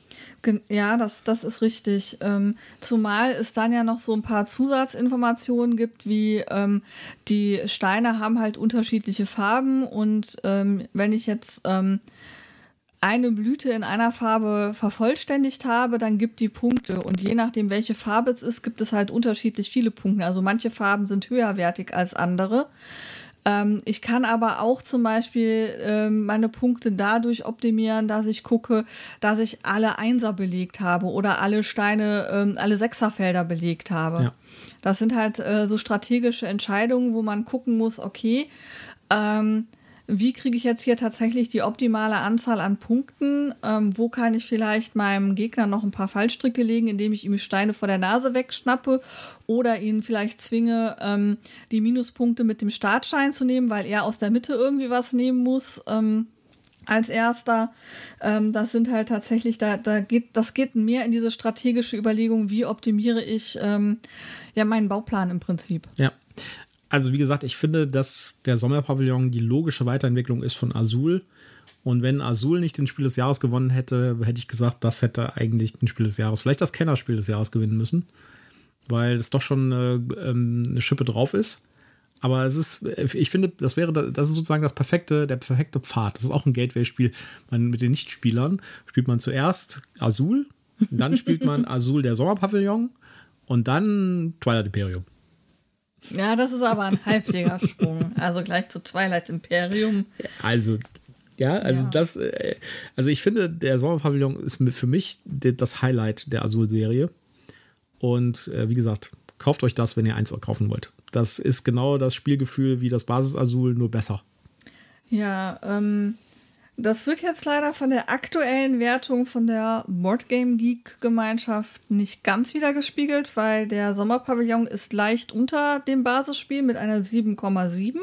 Ja, das, das ist richtig. Ähm, zumal es dann ja noch so ein paar Zusatzinformationen gibt, wie ähm, die Steine haben halt unterschiedliche Farben und ähm, wenn ich jetzt eine Blüte in einer Farbe vervollständigt habe, dann gibt die Punkte. Und je nachdem, welche Farbe es ist, gibt es halt unterschiedlich viele Punkte. Also manche Farben sind höherwertig als andere. Ähm, ich kann aber auch zum Beispiel ähm, meine Punkte dadurch optimieren, dass ich gucke, dass ich alle Einser belegt habe oder alle Steine, ähm, alle Sechserfelder belegt habe. Ja. Das sind halt äh, so strategische Entscheidungen, wo man gucken muss, okay, ähm, wie kriege ich jetzt hier tatsächlich die optimale Anzahl an Punkten? Ähm, wo kann ich vielleicht meinem Gegner noch ein paar Fallstricke legen, indem ich ihm Steine vor der Nase wegschnappe oder ihn vielleicht zwinge, ähm, die Minuspunkte mit dem Startschein zu nehmen, weil er aus der Mitte irgendwie was nehmen muss. Ähm, als erster. Ähm, das sind halt tatsächlich, da, da geht, das geht mehr in diese strategische Überlegung, wie optimiere ich ähm, ja meinen Bauplan im Prinzip. Ja. Also wie gesagt, ich finde, dass der Sommerpavillon die logische Weiterentwicklung ist von Azul. Und wenn Azul nicht den Spiel des Jahres gewonnen hätte, hätte ich gesagt, das hätte eigentlich den Spiel des Jahres, vielleicht das Kennerspiel des Jahres gewinnen müssen, weil es doch schon äh, ähm, eine Schippe drauf ist. Aber es ist, ich finde, das wäre, das ist sozusagen das perfekte, der perfekte Pfad. Das ist auch ein Gateway-Spiel. mit den Nichtspielern spielt man zuerst Azul, dann spielt man Azul der Sommerpavillon und dann Twilight Imperium. Ja, das ist aber ein heftiger Sprung. Also gleich zu Twilight Imperium. Also, ja, also ja. das, äh, also ich finde, der Sommerpavillon ist für mich das Highlight der Azul-Serie. Und äh, wie gesagt, kauft euch das, wenn ihr eins kaufen wollt. Das ist genau das Spielgefühl wie das Basis Azul, nur besser. Ja, ähm, das wird jetzt leider von der aktuellen Wertung von der Boardgame Geek Gemeinschaft nicht ganz wieder gespiegelt, weil der Sommerpavillon ist leicht unter dem Basisspiel mit einer 7,7.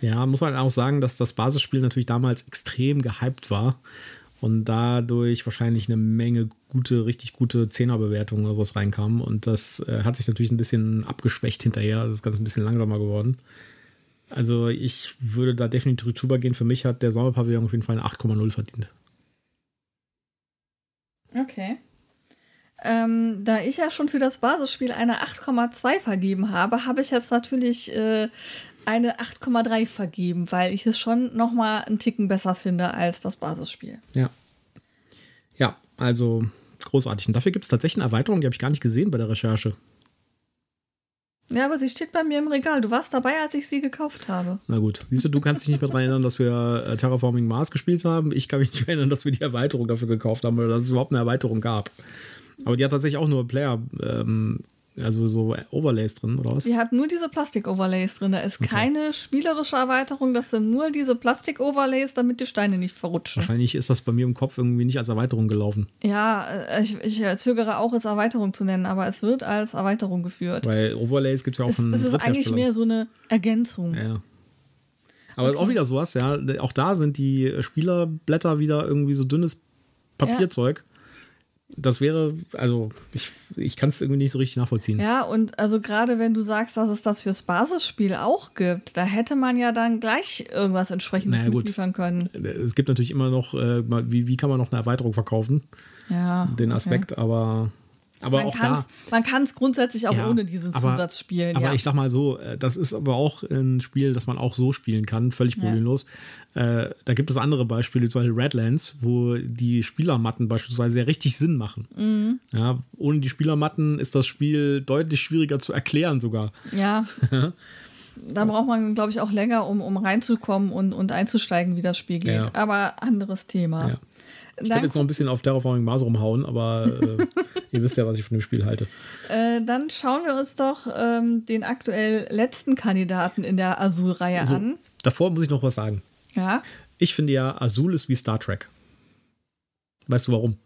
Ja, muss man auch sagen, dass das Basisspiel natürlich damals extrem gehypt war und dadurch wahrscheinlich eine Menge gute, richtig gute Zehnerbewertungen oder was reinkamen. Und das äh, hat sich natürlich ein bisschen abgeschwächt hinterher. Das ist ganz ein bisschen langsamer geworden. Also ich würde da definitiv drüber gehen. Für mich hat der Sommerpavillon auf jeden Fall eine 8,0 verdient. Okay. Ähm, da ich ja schon für das Basisspiel eine 8,2 vergeben habe, habe ich jetzt natürlich äh, eine 8,3 vergeben, weil ich es schon noch mal einen Ticken besser finde als das Basisspiel. Ja. Ja, also großartig. Und dafür gibt es tatsächlich eine Erweiterung, die habe ich gar nicht gesehen bei der Recherche. Ja, aber sie steht bei mir im Regal. Du warst dabei, als ich sie gekauft habe. Na gut. Siehst du, du kannst dich nicht mehr daran erinnern, dass wir äh, Terraforming Mars gespielt haben. Ich kann mich nicht mehr erinnern, dass wir die Erweiterung dafür gekauft haben oder dass es überhaupt eine Erweiterung gab. Aber die hat tatsächlich auch nur Player ähm, also so Overlays drin, oder was? Die hat nur diese Plastik-Overlays drin. Da ist okay. keine spielerische Erweiterung. Das sind nur diese Plastik-Overlays, damit die Steine nicht verrutschen. Wahrscheinlich ist das bei mir im Kopf irgendwie nicht als Erweiterung gelaufen. Ja, äh, ich, ich zögere auch, es Erweiterung zu nennen, aber es wird als Erweiterung geführt. Weil Overlays gibt es ja auch von Es ist eigentlich mehr so eine Ergänzung. Ja. Aber okay. auch wieder sowas, ja. Auch da sind die Spielerblätter wieder irgendwie so dünnes Papierzeug. Ja das wäre, also ich, ich kann es irgendwie nicht so richtig nachvollziehen. Ja, und also gerade wenn du sagst, dass es das fürs Basisspiel auch gibt, da hätte man ja dann gleich irgendwas entsprechendes naja, liefern können. Es gibt natürlich immer noch, äh, wie, wie kann man noch eine Erweiterung verkaufen? Ja. Den Aspekt, okay. aber aber man auch da. Man kann es grundsätzlich auch ja, ohne diesen Zusatz spielen. Aber ja. ich sag mal so, äh, das ist aber auch ein Spiel, das man auch so spielen kann, völlig problemlos. Ja. Äh, da gibt es andere Beispiele, zum Beispiel Redlands, wo die Spielermatten beispielsweise ja richtig Sinn machen. Mhm. Ja, ohne die Spielermatten ist das Spiel deutlich schwieriger zu erklären sogar. Ja. da braucht man, glaube ich, auch länger, um, um reinzukommen und, und einzusteigen, wie das Spiel geht. Aber anderes Thema. Ja. Ich werde jetzt noch ein bisschen auf Terraforming Mars rumhauen, aber äh, ihr wisst ja, was ich von dem Spiel halte. Äh, dann schauen wir uns doch ähm, den aktuell letzten Kandidaten in der Azul-Reihe also, an. Davor muss ich noch was sagen. Ja. Ich finde ja, Azul ist wie Star Trek. Weißt du warum?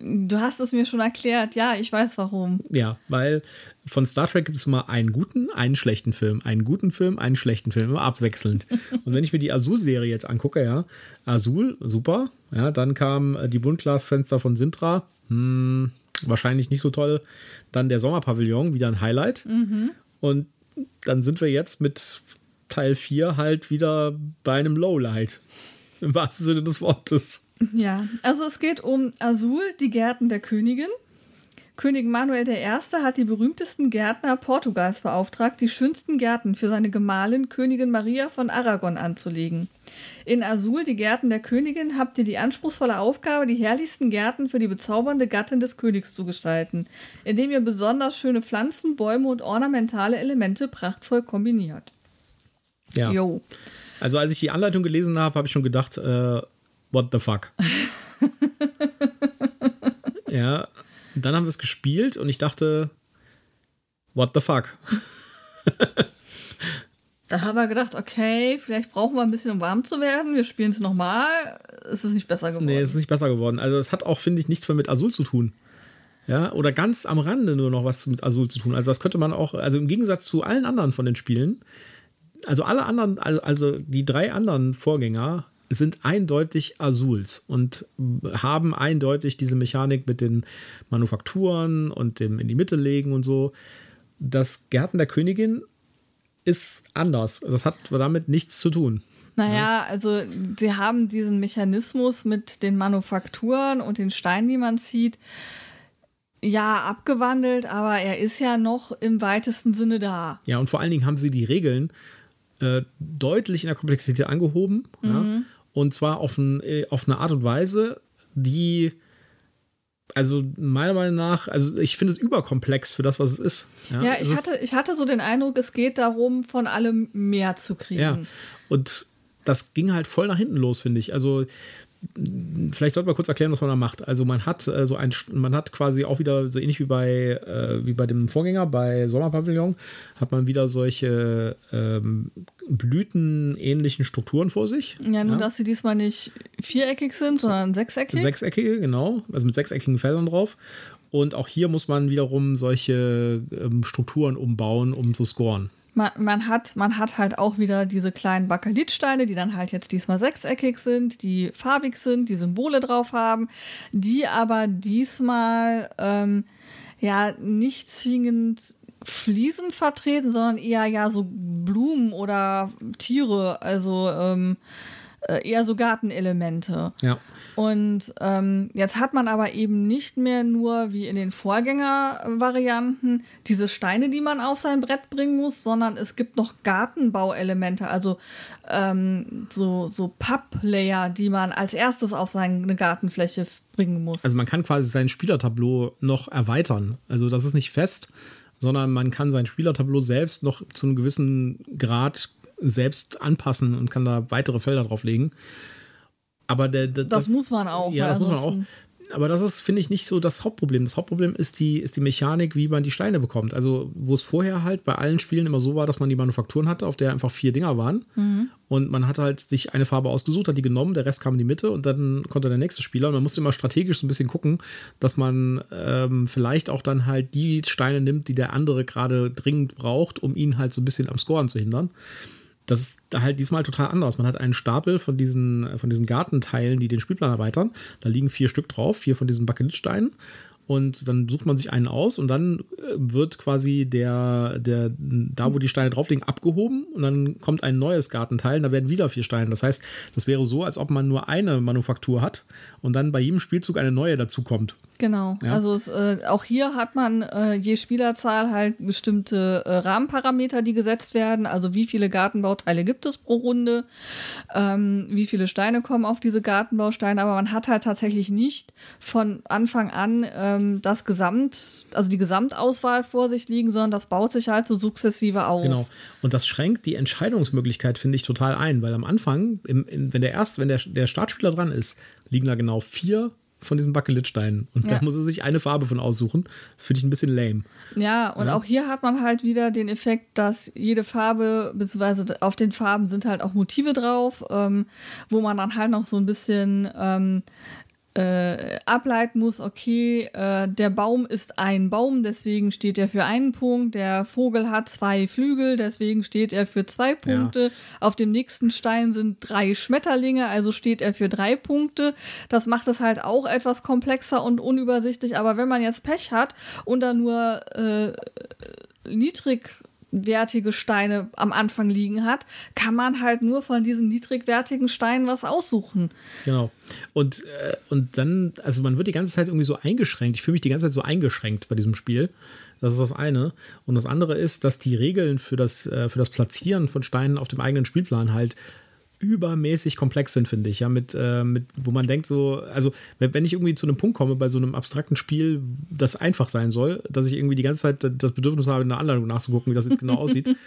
Du hast es mir schon erklärt, ja, ich weiß warum. Ja, weil von Star Trek gibt es immer einen guten, einen schlechten Film, einen guten Film, einen schlechten Film, immer abwechselnd. Und wenn ich mir die Azul-Serie jetzt angucke, ja, Azul, super, ja, dann kam die Buntglasfenster von Sintra, hm, wahrscheinlich nicht so toll. Dann der Sommerpavillon, wieder ein Highlight. Mhm. Und dann sind wir jetzt mit Teil 4 halt wieder bei einem Lowlight. Im wahrsten Sinne des Wortes. Ja, also es geht um Azul, die Gärten der Königin. König Manuel I. hat die berühmtesten Gärtner Portugals beauftragt, die schönsten Gärten für seine Gemahlin Königin Maria von Aragon anzulegen. In Azul, die Gärten der Königin, habt ihr die anspruchsvolle Aufgabe, die herrlichsten Gärten für die bezaubernde Gattin des Königs zu gestalten, indem ihr besonders schöne Pflanzen, Bäume und ornamentale Elemente prachtvoll kombiniert. Ja. Jo. Also als ich die Anleitung gelesen habe, habe ich schon gedacht, äh, what the fuck? ja, dann haben wir es gespielt und ich dachte, what the fuck? da haben wir gedacht, okay, vielleicht brauchen wir ein bisschen, um warm zu werden. Wir spielen es nochmal. Es ist nicht besser geworden. Nee, es ist nicht besser geworden. Also es hat auch, finde ich, nichts mehr mit Azul zu tun. Ja, oder ganz am Rande nur noch was mit Azul zu tun. Also das könnte man auch, also im Gegensatz zu allen anderen von den Spielen, also alle anderen, also, also die drei anderen Vorgänger sind eindeutig Azuls und haben eindeutig diese Mechanik mit den Manufakturen und dem in die Mitte legen und so. Das Gärten der Königin ist anders. Das hat damit nichts zu tun. Naja, ja. also sie haben diesen Mechanismus mit den Manufakturen und den Steinen, die man zieht, ja, abgewandelt, aber er ist ja noch im weitesten Sinne da. Ja, und vor allen Dingen haben sie die Regeln äh, deutlich in der Komplexität angehoben. Mhm. Ja? Und zwar auf, ein, äh, auf eine Art und Weise, die, also meiner Meinung nach, also ich finde es überkomplex für das, was es ist. Ja, ja ich, hatte, ich hatte so den Eindruck, es geht darum, von allem mehr zu kriegen. Ja, und das ging halt voll nach hinten los, finde ich. Also vielleicht sollte man kurz erklären, was man da macht. Also man hat äh, so ein, man hat quasi auch wieder so ähnlich wie bei äh, wie bei dem Vorgänger bei Sommerpavillon hat man wieder solche ähm, blütenähnlichen Strukturen vor sich. Ja, nur ja. dass sie diesmal nicht viereckig sind, sondern sechseckig. Sechseckige, genau, also mit sechseckigen Feldern drauf. Und auch hier muss man wiederum solche ähm, Strukturen umbauen, um zu scoren man, man, hat, man hat halt auch wieder diese kleinen Bakelitsteine, die dann halt jetzt diesmal sechseckig sind, die farbig sind, die Symbole drauf haben, die aber diesmal ähm, ja nicht zwingend Fliesen vertreten, sondern eher ja so Blumen oder Tiere, also ähm, äh, eher so Gartenelemente. Ja. Und ähm, jetzt hat man aber eben nicht mehr nur wie in den Vorgängervarianten diese Steine, die man auf sein Brett bringen muss, sondern es gibt noch Gartenbauelemente, also ähm, so, so Papplayer, die man als erstes auf seine Gartenfläche bringen muss. Also man kann quasi sein Spielertableau noch erweitern. Also das ist nicht fest, sondern man kann sein Spielertableau selbst noch zu einem gewissen Grad selbst anpassen und kann da weitere Felder drauflegen. Aber der, der, das, das, muss man auch. Ja, das muss man auch. Aber das ist, finde ich, nicht so das Hauptproblem. Das Hauptproblem ist die, ist die Mechanik, wie man die Steine bekommt. Also, wo es vorher halt bei allen Spielen immer so war, dass man die Manufakturen hatte, auf der einfach vier Dinger waren. Mhm. Und man hat halt sich eine Farbe ausgesucht, hat die genommen, der Rest kam in die Mitte und dann konnte der nächste Spieler. Und man musste immer strategisch so ein bisschen gucken, dass man ähm, vielleicht auch dann halt die Steine nimmt, die der andere gerade dringend braucht, um ihn halt so ein bisschen am Scoren zu hindern das ist halt diesmal total anders. Man hat einen Stapel von diesen, von diesen Gartenteilen, die den Spielplan erweitern. Da liegen vier Stück drauf, vier von diesen Bakelitsteinen und dann sucht man sich einen aus und dann äh, wird quasi der, der, da wo die Steine drauf liegen, abgehoben und dann kommt ein neues Gartenteil und da werden wieder vier Steine. Das heißt, das wäre so, als ob man nur eine Manufaktur hat und dann bei jedem Spielzug eine neue dazu kommt. Genau, ja? also es, äh, auch hier hat man äh, je Spielerzahl halt bestimmte äh, Rahmenparameter, die gesetzt werden. Also wie viele Gartenbauteile gibt es pro Runde, ähm, wie viele Steine kommen auf diese Gartenbausteine, aber man hat halt tatsächlich nicht von Anfang an äh, ähm, das Gesamt, also die Gesamtauswahl vor sich liegen, sondern das baut sich halt so sukzessive auf. Genau. Und das schränkt die Entscheidungsmöglichkeit, finde ich, total ein, weil am Anfang, im, im, wenn der erst, wenn der, der Startspieler dran ist, liegen da genau vier von diesen Bakelitsteinen. Und ja. da muss er sich eine Farbe von aussuchen. Das finde ich ein bisschen lame. Ja, und ja. auch hier hat man halt wieder den Effekt, dass jede Farbe, beziehungsweise auf den Farben sind halt auch Motive drauf, ähm, wo man dann halt noch so ein bisschen ähm, äh, ableiten muss, okay, äh, der Baum ist ein Baum, deswegen steht er für einen Punkt, der Vogel hat zwei Flügel, deswegen steht er für zwei Punkte, ja. auf dem nächsten Stein sind drei Schmetterlinge, also steht er für drei Punkte. Das macht es halt auch etwas komplexer und unübersichtlich, aber wenn man jetzt Pech hat und da nur äh, niedrig wertige Steine am Anfang liegen hat, kann man halt nur von diesen niedrigwertigen Steinen was aussuchen. Genau. Und, äh, und dann, also man wird die ganze Zeit irgendwie so eingeschränkt. Ich fühle mich die ganze Zeit so eingeschränkt bei diesem Spiel. Das ist das eine. Und das andere ist, dass die Regeln für das, äh, für das Platzieren von Steinen auf dem eigenen Spielplan halt übermäßig komplex sind, finde ich. Ja, mit, äh, mit, wo man denkt, so, also, wenn ich irgendwie zu einem Punkt komme bei so einem abstrakten Spiel, das einfach sein soll, dass ich irgendwie die ganze Zeit das Bedürfnis habe, eine Anleitung nachzugucken, wie das jetzt genau aussieht.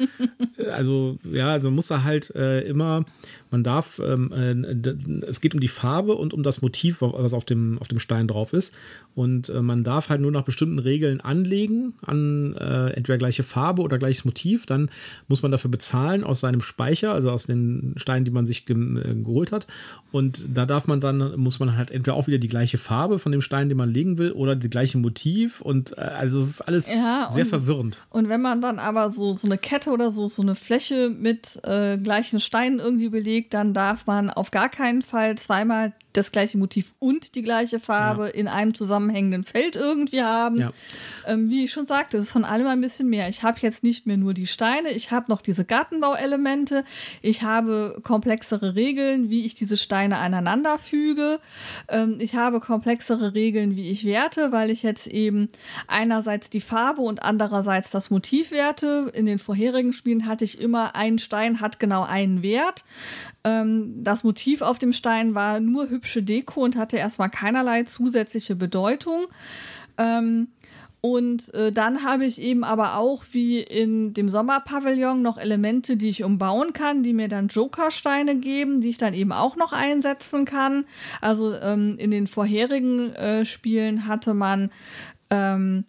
Also, ja, also man muss da halt äh, immer, man darf, ähm, äh, es geht um die Farbe und um das Motiv, was auf dem, auf dem Stein drauf ist. Und äh, man darf halt nur nach bestimmten Regeln anlegen, an äh, entweder gleiche Farbe oder gleiches Motiv. Dann muss man dafür bezahlen aus seinem Speicher, also aus den Steinen, die man sich ge äh, geholt hat. Und da darf man dann, muss man halt entweder auch wieder die gleiche Farbe von dem Stein, den man legen will, oder das gleiche Motiv. Und äh, also es ist alles ja, sehr und, verwirrend. Und wenn man dann aber so, so eine Kette oder so, so eine Fläche mit äh, gleichen Steinen irgendwie belegt, dann darf man auf gar keinen Fall zweimal das gleiche Motiv und die gleiche Farbe ja. in einem zusammenhängenden Feld irgendwie haben. Ja. Ähm, wie ich schon sagte, es ist von allem ein bisschen mehr. Ich habe jetzt nicht mehr nur die Steine, ich habe noch diese Gartenbauelemente, ich habe komplexere Regeln, wie ich diese Steine aneinander füge. Ähm, ich habe komplexere Regeln, wie ich werte, weil ich jetzt eben einerseits die Farbe und andererseits das Motiv werte. In den vorherigen Spielen hatte ich immer, ein Stein hat genau einen Wert. Ähm, das Motiv auf dem Stein war nur hübsche Deko und hatte erstmal keinerlei zusätzliche Bedeutung. Ähm, und äh, dann habe ich eben aber auch wie in dem Sommerpavillon noch Elemente, die ich umbauen kann, die mir dann Jokersteine geben, die ich dann eben auch noch einsetzen kann. Also ähm, in den vorherigen äh, Spielen hatte man ähm,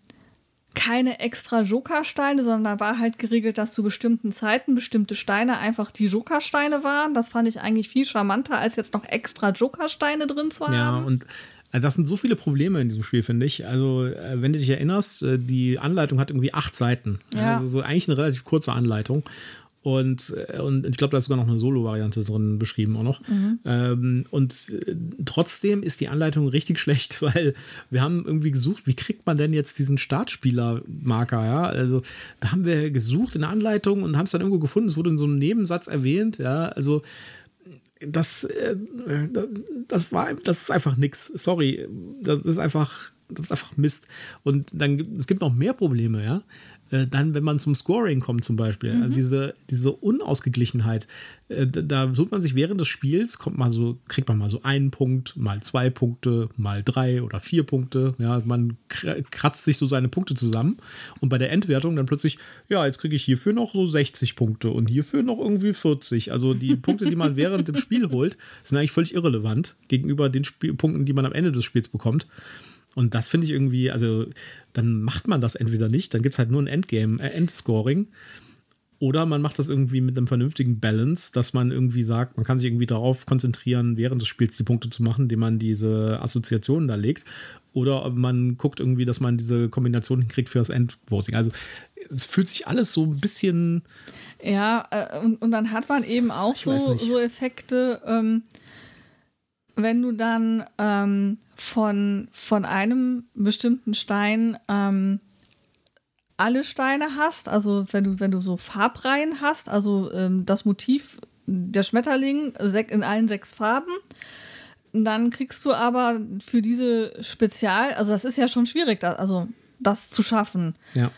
keine extra Jokersteine, sondern da war halt geregelt, dass zu bestimmten Zeiten bestimmte Steine einfach die Jokersteine waren. Das fand ich eigentlich viel charmanter, als jetzt noch extra Jokersteine drin zu haben. Ja, und äh, das sind so viele Probleme in diesem Spiel, finde ich. Also, äh, wenn du dich erinnerst, äh, die Anleitung hat irgendwie acht Seiten. Ja. Also so eigentlich eine relativ kurze Anleitung. Und, äh, und ich glaube, da ist sogar noch eine Solo-Variante drin beschrieben auch noch. Mhm. Ähm, und äh, trotzdem ist die Anleitung richtig schlecht, weil wir haben irgendwie gesucht, wie kriegt man denn jetzt diesen Startspieler-Marker, ja? Also da haben wir gesucht in der Anleitung und haben es dann irgendwo gefunden. Es wurde in so einem Nebensatz erwähnt, ja. Also das, äh, das war, das ist einfach nix. Sorry, das ist einfach, das ist einfach Mist. Und dann, es gibt noch mehr Probleme, ja. Äh, dann, wenn man zum Scoring kommt zum Beispiel, also mhm. also diese, diese Unausgeglichenheit, äh, da tut man sich während des Spiels, kommt man so, kriegt man mal so einen Punkt, mal zwei Punkte, mal drei oder vier Punkte. Ja, man kratzt sich so seine Punkte zusammen und bei der Endwertung dann plötzlich, ja, jetzt kriege ich hierfür noch so 60 Punkte und hierfür noch irgendwie 40. Also die Punkte, die man während dem Spiel holt, sind eigentlich völlig irrelevant gegenüber den Spiel Punkten, die man am Ende des Spiels bekommt. Und das finde ich irgendwie, also dann macht man das entweder nicht, dann gibt es halt nur ein Endgame, äh, Endscoring. Oder man macht das irgendwie mit einem vernünftigen Balance, dass man irgendwie sagt, man kann sich irgendwie darauf konzentrieren, während des Spiels die Punkte zu machen, indem man diese Assoziationen da legt. Oder man guckt irgendwie, dass man diese Kombination hinkriegt für das Endvoting. Also es fühlt sich alles so ein bisschen. Ja, äh, und, und dann hat man eben auch so, so Effekte. Ähm, wenn du dann ähm, von, von einem bestimmten Stein ähm, alle Steine hast, also wenn du, wenn du so Farbreihen hast, also ähm, das Motiv der Schmetterling in allen sechs Farben, dann kriegst du aber für diese Spezial, also das ist ja schon schwierig, das, also das zu schaffen. Ja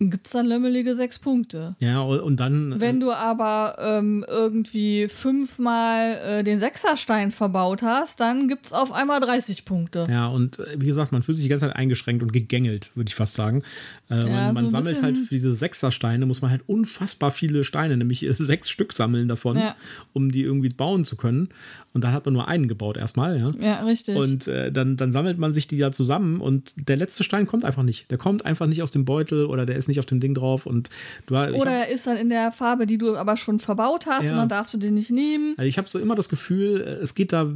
gibt es dann lömmelige sechs Punkte. Ja, und dann. Äh, Wenn du aber ähm, irgendwie fünfmal äh, den Sechserstein verbaut hast, dann gibt es auf einmal 30 Punkte. Ja, und äh, wie gesagt, man fühlt sich die ganze Zeit eingeschränkt und gegängelt, würde ich fast sagen. Äh, ja, man, so sammelt halt für diese Sechsersteine, muss man halt unfassbar viele Steine, nämlich sechs Stück sammeln davon, ja. um die irgendwie bauen zu können. Und dann hat man nur einen gebaut erstmal, ja. Ja, richtig. Und äh, dann, dann sammelt man sich die da zusammen und der letzte Stein kommt einfach nicht. Der kommt einfach nicht aus dem Beutel oder der ist nicht auf dem Ding drauf. Und du, oder er ist dann in der Farbe, die du aber schon verbaut hast ja. und dann darfst du den nicht nehmen. Also ich habe so immer das Gefühl, es geht da,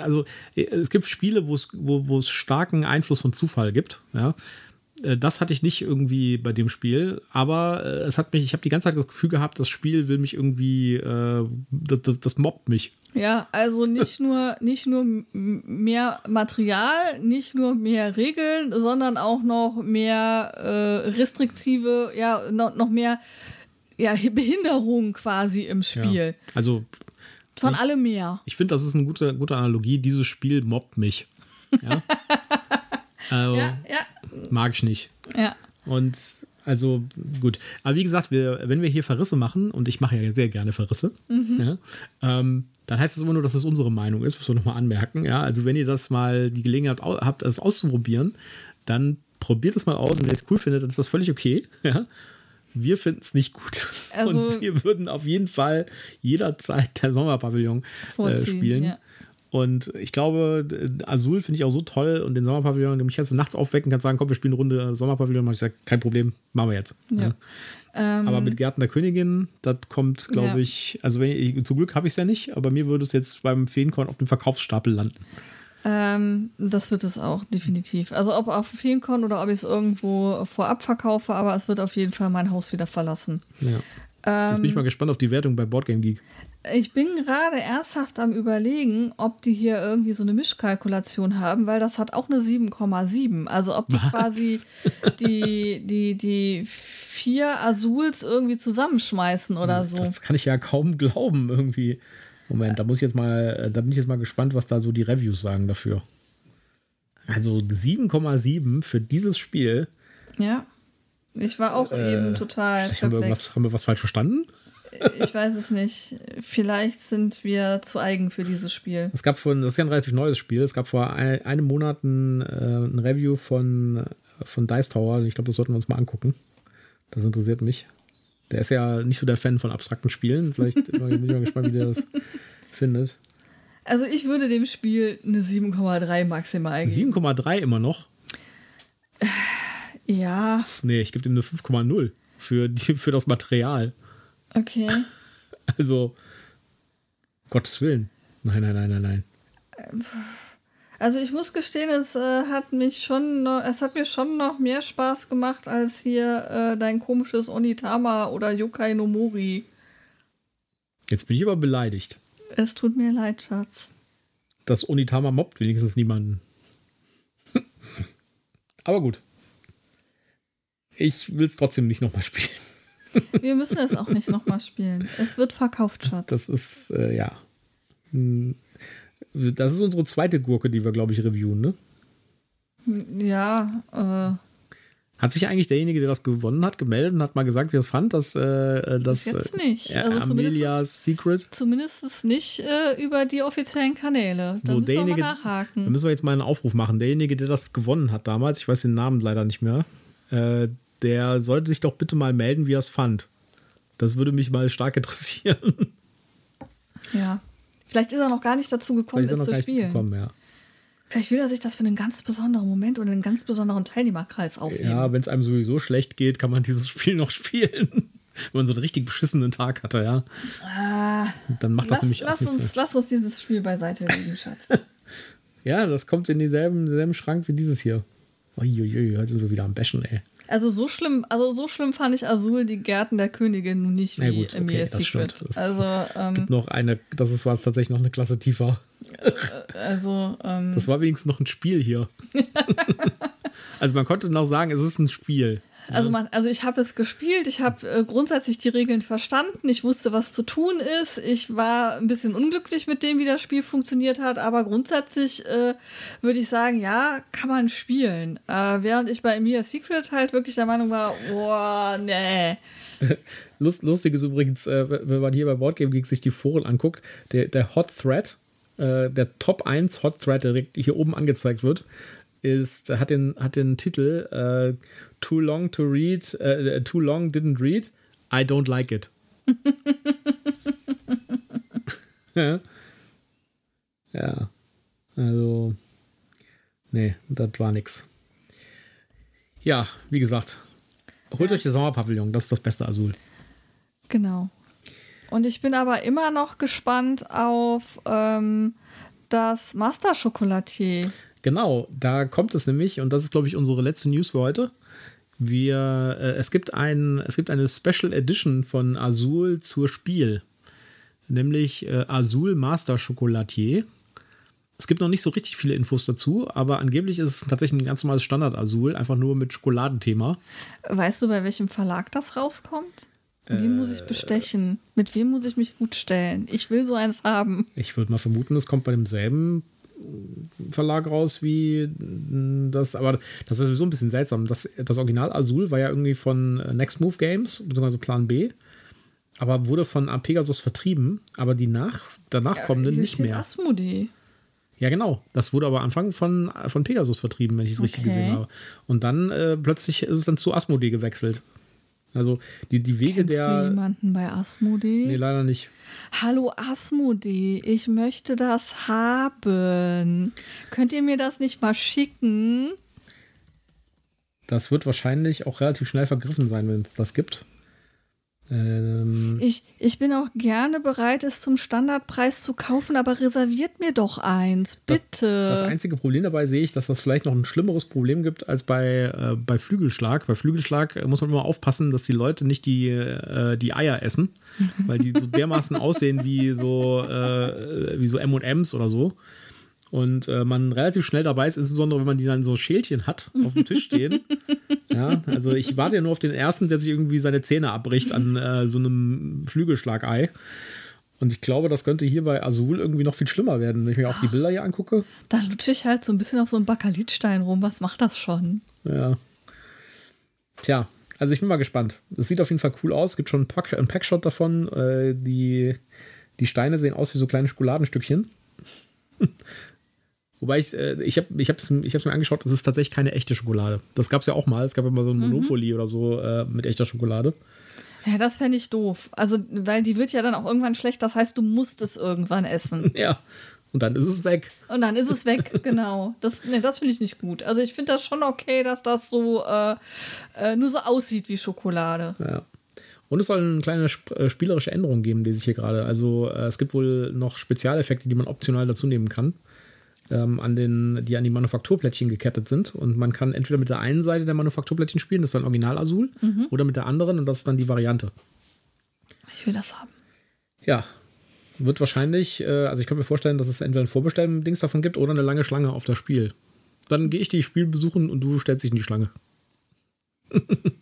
also es gibt Spiele, wo es, wo, wo es starken Einfluss von Zufall gibt, ja äh, das hatte ich nicht irgendwie bei dem Spiel, aber äh, es hat mich, ich habe die ganze Zeit das Gefühl gehabt, das Spiel will mich irgendwie, äh, das, das, das, mobbt mich. Ja, also nicht nur, nicht nur mehr Material, nicht nur mehr Regeln, sondern auch noch mehr äh, restriktive, ja, noch, noch mehr ja, Behinderung quasi im Spiel. Ja, also von allem mehr. Ich finde, das ist eine gute, gute Analogie. Dieses Spiel mobbt mich. Ja. also, ja, ja. Mag ich nicht. Ja. Und also gut. Aber wie gesagt, wir, wenn wir hier Verrisse machen, und ich mache ja sehr gerne Verrisse, mhm. ja, ähm, dann heißt es immer nur, dass es unsere Meinung ist, muss man nochmal anmerken. Ja, also wenn ihr das mal die Gelegenheit habt, das auszuprobieren, dann probiert es mal aus und wenn ihr es cool findet, dann ist das völlig okay. Ja. Wir finden es nicht gut. Also, und wir würden auf jeden Fall jederzeit der Sommerpavillon äh, spielen. Ja. Und ich glaube, Azul finde ich auch so toll und den Sommerpavillon, den mich jetzt nachts aufwecken kann, sagen, komm, wir spielen eine Runde Sommerpavillon. Ich sage, kein Problem, machen wir jetzt. Ja. Ja. Ähm, aber mit Gärten der Königin, das kommt, glaube ich, also wenn ich, zum Glück habe ich es ja nicht, aber mir würde es jetzt beim Feenkorn auf dem Verkaufsstapel landen. Ähm, das wird es auch, definitiv. Also ob auf Feenkorn oder ob ich es irgendwo vorab verkaufe, aber es wird auf jeden Fall mein Haus wieder verlassen. Ja. Jetzt bin ich mal gespannt auf die Wertung bei Boardgame Geek. Ich bin gerade ernsthaft am überlegen, ob die hier irgendwie so eine Mischkalkulation haben, weil das hat auch eine 7,7. Also ob die Was? quasi die, die, die vier Azuls irgendwie zusammenschmeißen oder hm, so. Das kann ich ja kaum glauben irgendwie. Moment, da muss ich jetzt mal, da bin ich jetzt mal gespannt, was da so die Reviews sagen dafür. Also 7,7 für dieses Spiel. Ja. Ich war auch äh, eben total. Haben wir, haben wir was falsch verstanden? Ich weiß es nicht. Vielleicht sind wir zu eigen für dieses Spiel. Es gab von, das ist ja ein relativ neues Spiel. Es gab vor ein, einem Monat ein, äh, ein Review von, von Dice Tower. Ich glaube, das sollten wir uns mal angucken. Das interessiert mich. Der ist ja nicht so der Fan von abstrakten Spielen. Vielleicht bin ich mal gespannt, wie der das findet. Also ich würde dem Spiel eine 7,3 maximal geben. 7,3 immer noch? Ja. Nee, ich gebe dem eine 5,0 für, für das Material. Okay. Also, Gottes Willen. Nein, nein, nein, nein, nein. Also ich muss gestehen, es äh, hat mich schon noch, es hat mir schon noch mehr Spaß gemacht als hier äh, dein komisches Onitama oder Yokai no Mori. Jetzt bin ich aber beleidigt. Es tut mir leid, Schatz. Das Onitama mobbt wenigstens niemanden. aber gut. Ich will es trotzdem nicht nochmal spielen. Wir müssen es auch nicht nochmal spielen. Es wird verkauft, Schatz. Das ist, äh, ja. Hm. Das ist unsere zweite Gurke, die wir, glaube ich, reviewen, ne? Ja, äh. Hat sich eigentlich derjenige, der das gewonnen hat, gemeldet und hat mal gesagt, wie er es fand, dass äh, das jetzt nicht. Äh, also Amelias Secret? Zumindest nicht äh, über die offiziellen Kanäle. Da so, müssen derjenige, wir nachhaken. Da müssen wir jetzt mal einen Aufruf machen. Derjenige, der das gewonnen hat damals, ich weiß den Namen leider nicht mehr, äh, der sollte sich doch bitte mal melden, wie er es fand. Das würde mich mal stark interessieren. Ja. Vielleicht ist er noch gar nicht dazu gekommen, es zu spielen. Kommen, ja. Vielleicht will er sich das für einen ganz besonderen Moment oder einen ganz besonderen Teilnehmerkreis aufnehmen. Ja, wenn es einem sowieso schlecht geht, kann man dieses Spiel noch spielen. wenn man so einen richtig beschissenen Tag hatte, ja. Ah, dann macht das lass, nämlich lass uns, lass uns dieses Spiel beiseite legen, Schatz. ja, das kommt in denselben, denselben Schrank wie dieses hier. Uiuiui, heute sind wir wieder am Bashen, ey. Also so schlimm, also so schlimm fand ich Azul die Gärten der Königin nun nicht wie ja, gut, okay, Secret. Also ähm, gibt noch eine, das ist, war tatsächlich noch eine Klasse tiefer. Äh, also ähm, das war wenigstens noch ein Spiel hier. also man konnte noch sagen, es ist ein Spiel. Also, man, also ich habe es gespielt, ich habe äh, grundsätzlich die Regeln verstanden, ich wusste, was zu tun ist. Ich war ein bisschen unglücklich mit dem, wie das Spiel funktioniert hat, aber grundsätzlich äh, würde ich sagen, ja, kann man spielen. Äh, während ich bei Emilia Secret halt wirklich der Meinung war, boah, nee. Lust, lustig ist übrigens, äh, wenn man hier bei Boardgame Geek sich die Foren anguckt, der, der Hot Thread, äh, der Top 1 Hot Thread, der hier oben angezeigt wird, ist, hat den, hat den Titel äh, Too long to read, uh, too long didn't read, I don't like it. ja. Also, nee, das war nix. Ja, wie gesagt, holt ja. euch das Sommerpavillon, das ist das beste Azul. Genau. Und ich bin aber immer noch gespannt auf ähm, das Master Chocolatier. Genau, da kommt es nämlich, und das ist, glaube ich, unsere letzte News für heute. Wir, äh, es, gibt ein, es gibt eine Special Edition von Azul zur Spiel, nämlich äh, Azul Master Chocolatier. Es gibt noch nicht so richtig viele Infos dazu, aber angeblich ist es tatsächlich ein ganz normales Standard Azul, einfach nur mit Schokoladenthema. Weißt du, bei welchem Verlag das rauskommt? Wen muss ich äh, bestechen? Mit wem muss ich mich gut stellen? Ich will so eins haben. Ich würde mal vermuten, es kommt bei demselben Verlag raus wie das, aber das ist sowieso ein bisschen seltsam. Das, das Original Azul war ja irgendwie von Next Move Games, beziehungsweise Plan B, aber wurde von Pegasus vertrieben, aber die nach, danach ja, kommenden nicht mehr. Asmodee. Ja, genau. Das wurde aber am Anfang von, von Pegasus vertrieben, wenn ich es okay. richtig gesehen habe. Und dann äh, plötzlich ist es dann zu Asmodee gewechselt. Also die, die Wege Kennst der. Du jemanden bei Asmodee? Nee, leider nicht. Hallo Asmodee, ich möchte das haben. Könnt ihr mir das nicht mal schicken? Das wird wahrscheinlich auch relativ schnell vergriffen sein, wenn es das gibt. Ähm, ich, ich bin auch gerne bereit, es zum Standardpreis zu kaufen, aber reserviert mir doch eins, bitte. Das, das einzige Problem dabei sehe ich, dass das vielleicht noch ein schlimmeres Problem gibt als bei, äh, bei Flügelschlag. Bei Flügelschlag muss man immer aufpassen, dass die Leute nicht die, äh, die Eier essen, weil die so dermaßen aussehen wie so, äh, wie so M&M's oder so und äh, man relativ schnell dabei ist, insbesondere wenn man die dann so Schälchen hat auf dem Tisch stehen. ja, also ich warte ja nur auf den ersten, der sich irgendwie seine Zähne abbricht an äh, so einem Flügelschlagei. Und ich glaube, das könnte hier bei Azul irgendwie noch viel schlimmer werden, wenn ich mir auch die Bilder hier angucke. Da lutsche ich halt so ein bisschen auf so einem Bakelitstein rum. Was macht das schon? Ja. Tja, also ich bin mal gespannt. Es sieht auf jeden Fall cool aus. Es gibt schon einen Packshot davon. Äh, die, die Steine sehen aus wie so kleine Schokoladenstückchen. Wobei ich, äh, ich habe ich hab's, ich mir angeschaut, das ist tatsächlich keine echte Schokolade. Das gab es ja auch mal. Es gab immer so ein mhm. Monopoly mhm. oder so äh, mit echter Schokolade. Ja, das fände ich doof. Also, weil die wird ja dann auch irgendwann schlecht. Das heißt, du musst es irgendwann essen. Ja. Und dann ist es weg. Und dann ist es weg, genau. Das, nee, das finde ich nicht gut. Also ich finde das schon okay, dass das so äh, äh, nur so aussieht wie Schokolade. Ja. Und es soll eine kleine äh, spielerische Änderung geben, lese ich hier gerade. Also äh, es gibt wohl noch Spezialeffekte, die man optional dazu nehmen kann ähm, an den, die an die Manufakturplättchen gekettet sind. Und man kann entweder mit der einen Seite der Manufakturplättchen spielen, das ist dann Original Azul, mhm. oder mit der anderen und das ist dann die Variante. Ich will das haben. Ja. Wird wahrscheinlich, äh, also ich kann mir vorstellen, dass es entweder ein Vorbestellen-Dings davon gibt oder eine lange Schlange auf das Spiel. Dann gehe ich die Spiel besuchen und du stellst dich in die Schlange.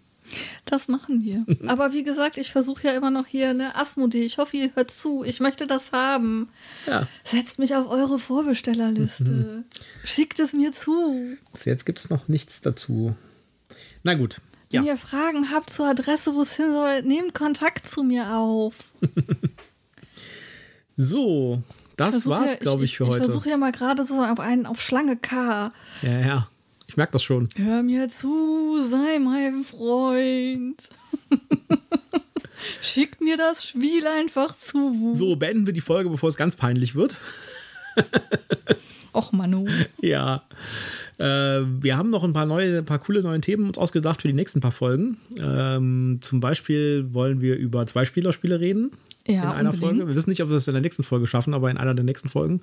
Das machen wir. Aber wie gesagt, ich versuche ja immer noch hier eine Asmodee. Ich hoffe, ihr hört zu. Ich möchte das haben. Ja. Setzt mich auf eure Vorbestellerliste. Mhm. Schickt es mir zu. Bis jetzt gibt es noch nichts dazu. Na gut. Wenn ja. ihr Fragen habt zur Adresse, wo es hin soll, nehmt Kontakt zu mir auf. so, das war's, glaube ich, für ich, heute. Ich versuche ja mal gerade so auf einen auf Schlange K. Ja, ja. Ich merke das schon. Hör mir zu, sei mein Freund. Schickt mir das Spiel einfach zu. So, beenden wir die Folge, bevor es ganz peinlich wird. Och, Manu. Ja. Äh, wir haben noch ein paar neue, ein paar coole neue Themen uns ausgedacht für die nächsten paar Folgen. Ähm, zum Beispiel wollen wir über zwei Spielerspiele reden. Ja, in einer unbedingt. Folge. Wir wissen nicht, ob wir es in der nächsten Folge schaffen, aber in einer der nächsten Folgen.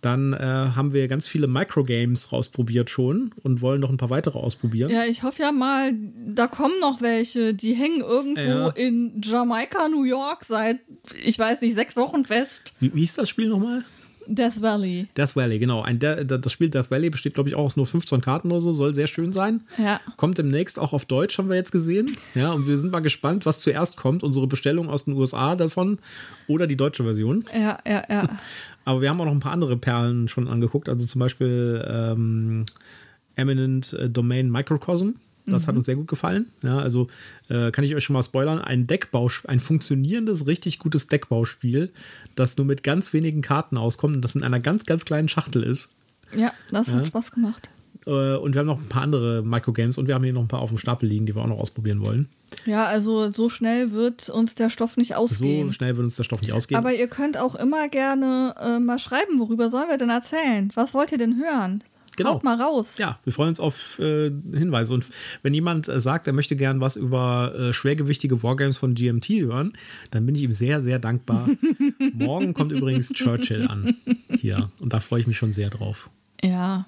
Dann äh, haben wir ganz viele Microgames rausprobiert schon und wollen noch ein paar weitere ausprobieren. Ja, ich hoffe ja mal, da kommen noch welche. Die hängen irgendwo ja. in Jamaika, New York seit, ich weiß nicht, sechs Wochen fest. Wie, wie hieß das Spiel nochmal? Death Valley. Death Valley, genau. Ein, der, das Spiel Death Valley besteht, glaube ich, auch aus nur 15 Karten oder so. Soll sehr schön sein. Ja. Kommt demnächst auch auf Deutsch, haben wir jetzt gesehen. Ja, und wir sind mal gespannt, was zuerst kommt. Unsere Bestellung aus den USA davon oder die deutsche Version. Ja, ja, ja. Aber wir haben auch noch ein paar andere Perlen schon angeguckt. Also zum Beispiel ähm, Eminent äh, Domain Microcosm. Das mhm. hat uns sehr gut gefallen. Ja, also äh, kann ich euch schon mal spoilern: ein Deckbauspiel, ein funktionierendes, richtig gutes Deckbauspiel, das nur mit ganz wenigen Karten auskommt und das in einer ganz, ganz kleinen Schachtel ist. Ja, das ja. hat Spaß gemacht. Äh, und wir haben noch ein paar andere Microgames und wir haben hier noch ein paar auf dem Stapel liegen, die wir auch noch ausprobieren wollen. Ja, also so schnell wird uns der Stoff nicht ausgehen. So schnell wird uns der Stoff nicht ausgehen. Aber ihr könnt auch immer gerne äh, mal schreiben, worüber sollen wir denn erzählen? Was wollt ihr denn hören? Genau. Haut mal raus. Ja, wir freuen uns auf äh, Hinweise. Und wenn jemand äh, sagt, er möchte gern was über äh, schwergewichtige Wargames von GMT hören, dann bin ich ihm sehr, sehr dankbar. Morgen kommt übrigens Churchill an hier. Und da freue ich mich schon sehr drauf. Ja,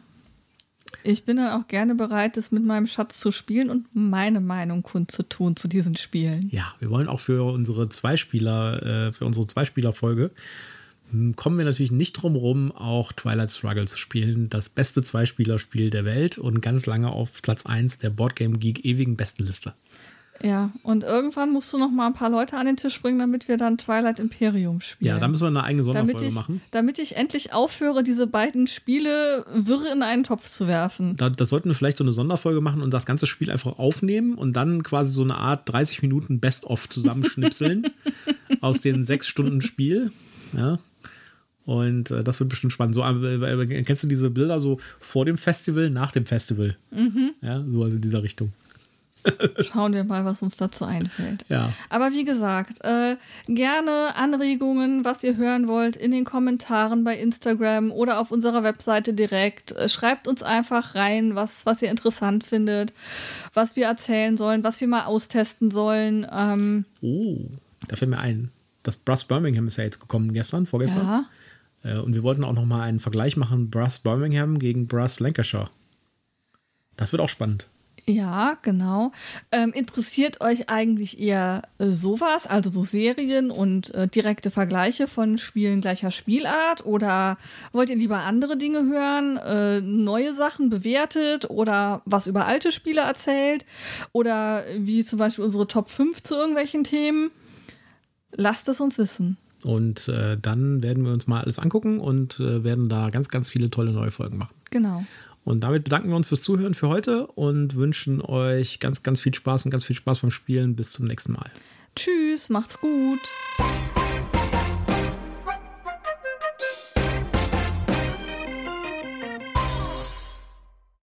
Ich bin dann auch gerne bereit, es mit meinem Schatz zu spielen und meine Meinung kundzutun zu diesen Spielen. Ja, wir wollen auch für unsere Zweispieler, äh, für unsere Zweispieler-Folge hm, kommen wir natürlich nicht drum rum, auch Twilight Struggle zu spielen. Das beste Zweispielerspiel der Welt und ganz lange auf Platz 1 der Boardgame Geek ewigen Bestenliste. Ja, und irgendwann musst du noch mal ein paar Leute an den Tisch bringen, damit wir dann Twilight Imperium spielen. Ja, da müssen wir eine eigene Sonderfolge damit ich, machen. Damit ich endlich aufhöre, diese beiden Spiele wirr in einen Topf zu werfen. Da, das sollten wir vielleicht so eine Sonderfolge machen und das ganze Spiel einfach aufnehmen und dann quasi so eine Art 30 Minuten Best-of zusammenschnipseln aus den sechs Stunden Spiel. Ja. Und äh, das wird bestimmt spannend. So, äh, äh, kennst du diese Bilder so vor dem Festival, nach dem Festival? Mhm. Ja, so also in dieser Richtung. Schauen wir mal, was uns dazu einfällt. Ja. Aber wie gesagt, äh, gerne Anregungen, was ihr hören wollt, in den Kommentaren bei Instagram oder auf unserer Webseite direkt. Äh, schreibt uns einfach rein, was, was ihr interessant findet, was wir erzählen sollen, was wir mal austesten sollen. Ähm, oh, da fällt mir ein. Das Brass Birmingham ist ja jetzt gekommen gestern, vorgestern. Ja. Äh, und wir wollten auch noch mal einen Vergleich machen: Brass Birmingham gegen Brass Lancashire. Das wird auch spannend. Ja, genau. Ähm, interessiert euch eigentlich eher äh, sowas, also so Serien und äh, direkte Vergleiche von Spielen gleicher Spielart? Oder wollt ihr lieber andere Dinge hören, äh, neue Sachen bewertet oder was über alte Spiele erzählt? Oder wie zum Beispiel unsere Top 5 zu irgendwelchen Themen? Lasst es uns wissen. Und äh, dann werden wir uns mal alles angucken und äh, werden da ganz, ganz viele tolle neue Folgen machen. Genau. Und damit bedanken wir uns fürs Zuhören für heute und wünschen euch ganz, ganz viel Spaß und ganz viel Spaß beim Spielen. Bis zum nächsten Mal. Tschüss, macht's gut.